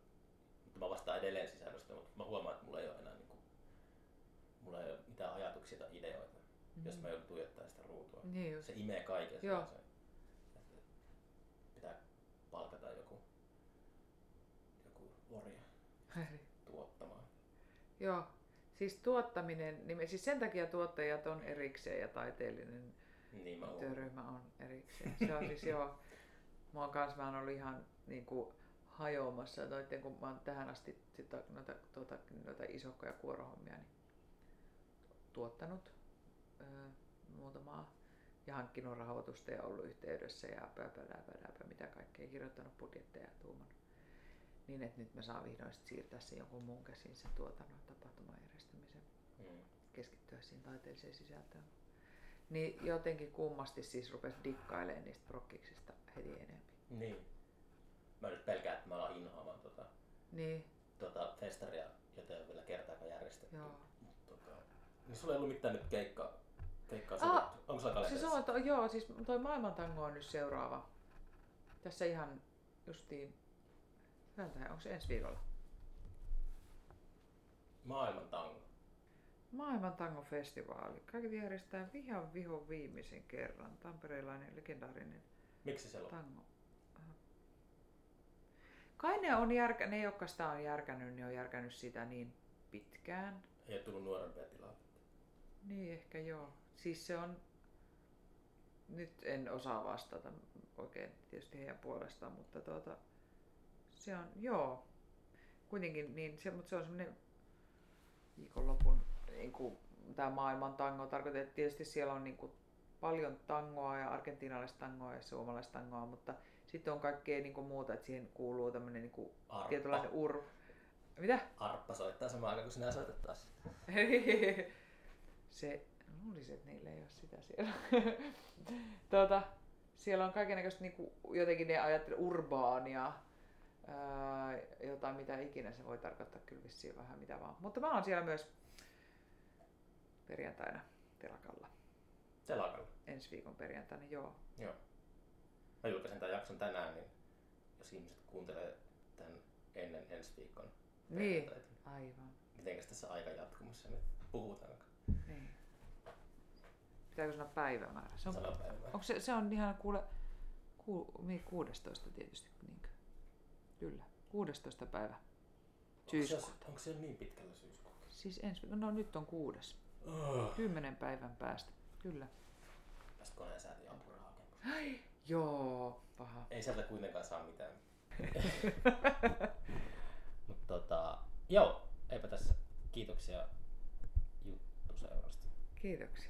Mutta mä vastaan edelleen sisällöstä, mutta mä huomaan, että mulla ei ole enää niinku, mulla ei ole mitään ajatuksia tai ideoita, mm. jos mä joudun tuijottamaan sitä ruutua. Niin just. Se imee kaiken Joo. Pitää palkata joku, joku orja tuottamaan. Joo, siis tuottaminen, niin siis sen takia tuottajat on erikseen ja taiteellinen Niin mä työryhmä on erikseen. Se on siis joo, [LAUGHS] mä oon kanssa vähän ollut ihan niin kuin hajoamassa noitten, kun mä oon tähän asti sitä, noita, tuota, noita isokkoja kuorohommia niin tuottanut muutamaa ja hankkinut rahoitusta ja ollut yhteydessä ja pää, mitä kaikkea, kirjoittanut budjetteja ja tuumannut. Niin, että nyt mä saan vihdoin siirtää sen jonkun muun käsiin sen tuotannon tapahtuman järjestämisen Mm. keskittyä siihen taiteelliseen sisältöön. Niin jotenkin kummasti siis rupesi dikkailemaan niistä prokkiksista heti enemmän. Niin. Mä nyt pelkään, että mä alan inhoamaan tota, Niin, tota festaria, jota ei ole vielä kertaakaan järjestetty. joo. Mut tota, niin sulla ei ollut mitään nyt keikka, Ah. Onko sulla Siis kalenterissa? on, to, joo, siis toi maailmantango on nyt seuraava. Tässä ihan justiin, hyvältä, onko se ensi viikolla? Maailman tango. Maailman tango-festivaali. Kaikki järjestetään vihan vihon viimeisen kerran. Tamperelainen legendaarinen Miksi se on? tango. Kai ne on järkä, ne jotka sitä on järkännyt, ne on järkännyt sitä niin pitkään. Ei ole tullut nuorempia tilaa. Niin ehkä joo. Siis se on, nyt en osaa vastata oikein tietysti heidän puolestaan, mutta tuota, se on, joo, kuitenkin niin, se, mutta se on semmoinen viikonlopun niin kuin, tämä maailman tango tarkoittaa, että tietysti siellä on niin kuin, paljon tangoa ja argentinalaista tangoa ja suomalaista tangoa, mutta sitten on kaikkea niin kuin, muuta, että siihen kuuluu tämmöinen niin kuin, tietynlainen ur... Mitä? Arppa soittaa samaan aikaan, kun sinä soitat taas. [LAUGHS] se luulisin, että niillä ei ole sitä siellä. [LAUGHS] tuota, siellä on kaikenlaista niinku, jotenkin ne ajattelee urbaania, ää, jotain mitä ikinä se voi tarkoittaa kyllä vissiin vähän mitä vaan. Mutta mä oon siellä myös perjantaina telakalla. Telakalla. Ensi viikon perjantaina, joo. Joo. Mä julkaisen tämän jakson tänään, niin jos ihmiset kuuntelee tämän ennen ensi viikon Niin, perjantaita, aivan. mitenkäs tässä aika jatkumassa nyt puhutaan? Niin. Pitääkö sanoa päivämäärä? Se on, Sanapäivää. onko se, se on ihan kuule ku, mi- 16 tietysti. Niinkö? Kyllä, 16 päivä. Onko Syyskuuta. se, onko se niin pitkällä syyskuuta? Siis ensi, no nyt on kuudes. Oh. Kymmenen päivän päästä. Kyllä. Tästä koneen säätiö apurahakemus. Joo, paha. Ei sieltä kuitenkaan saa mitään. [LAUGHS] Mutta tota, joo, eipä tässä. Kiitoksia juttuseurasta. Kiitoksia.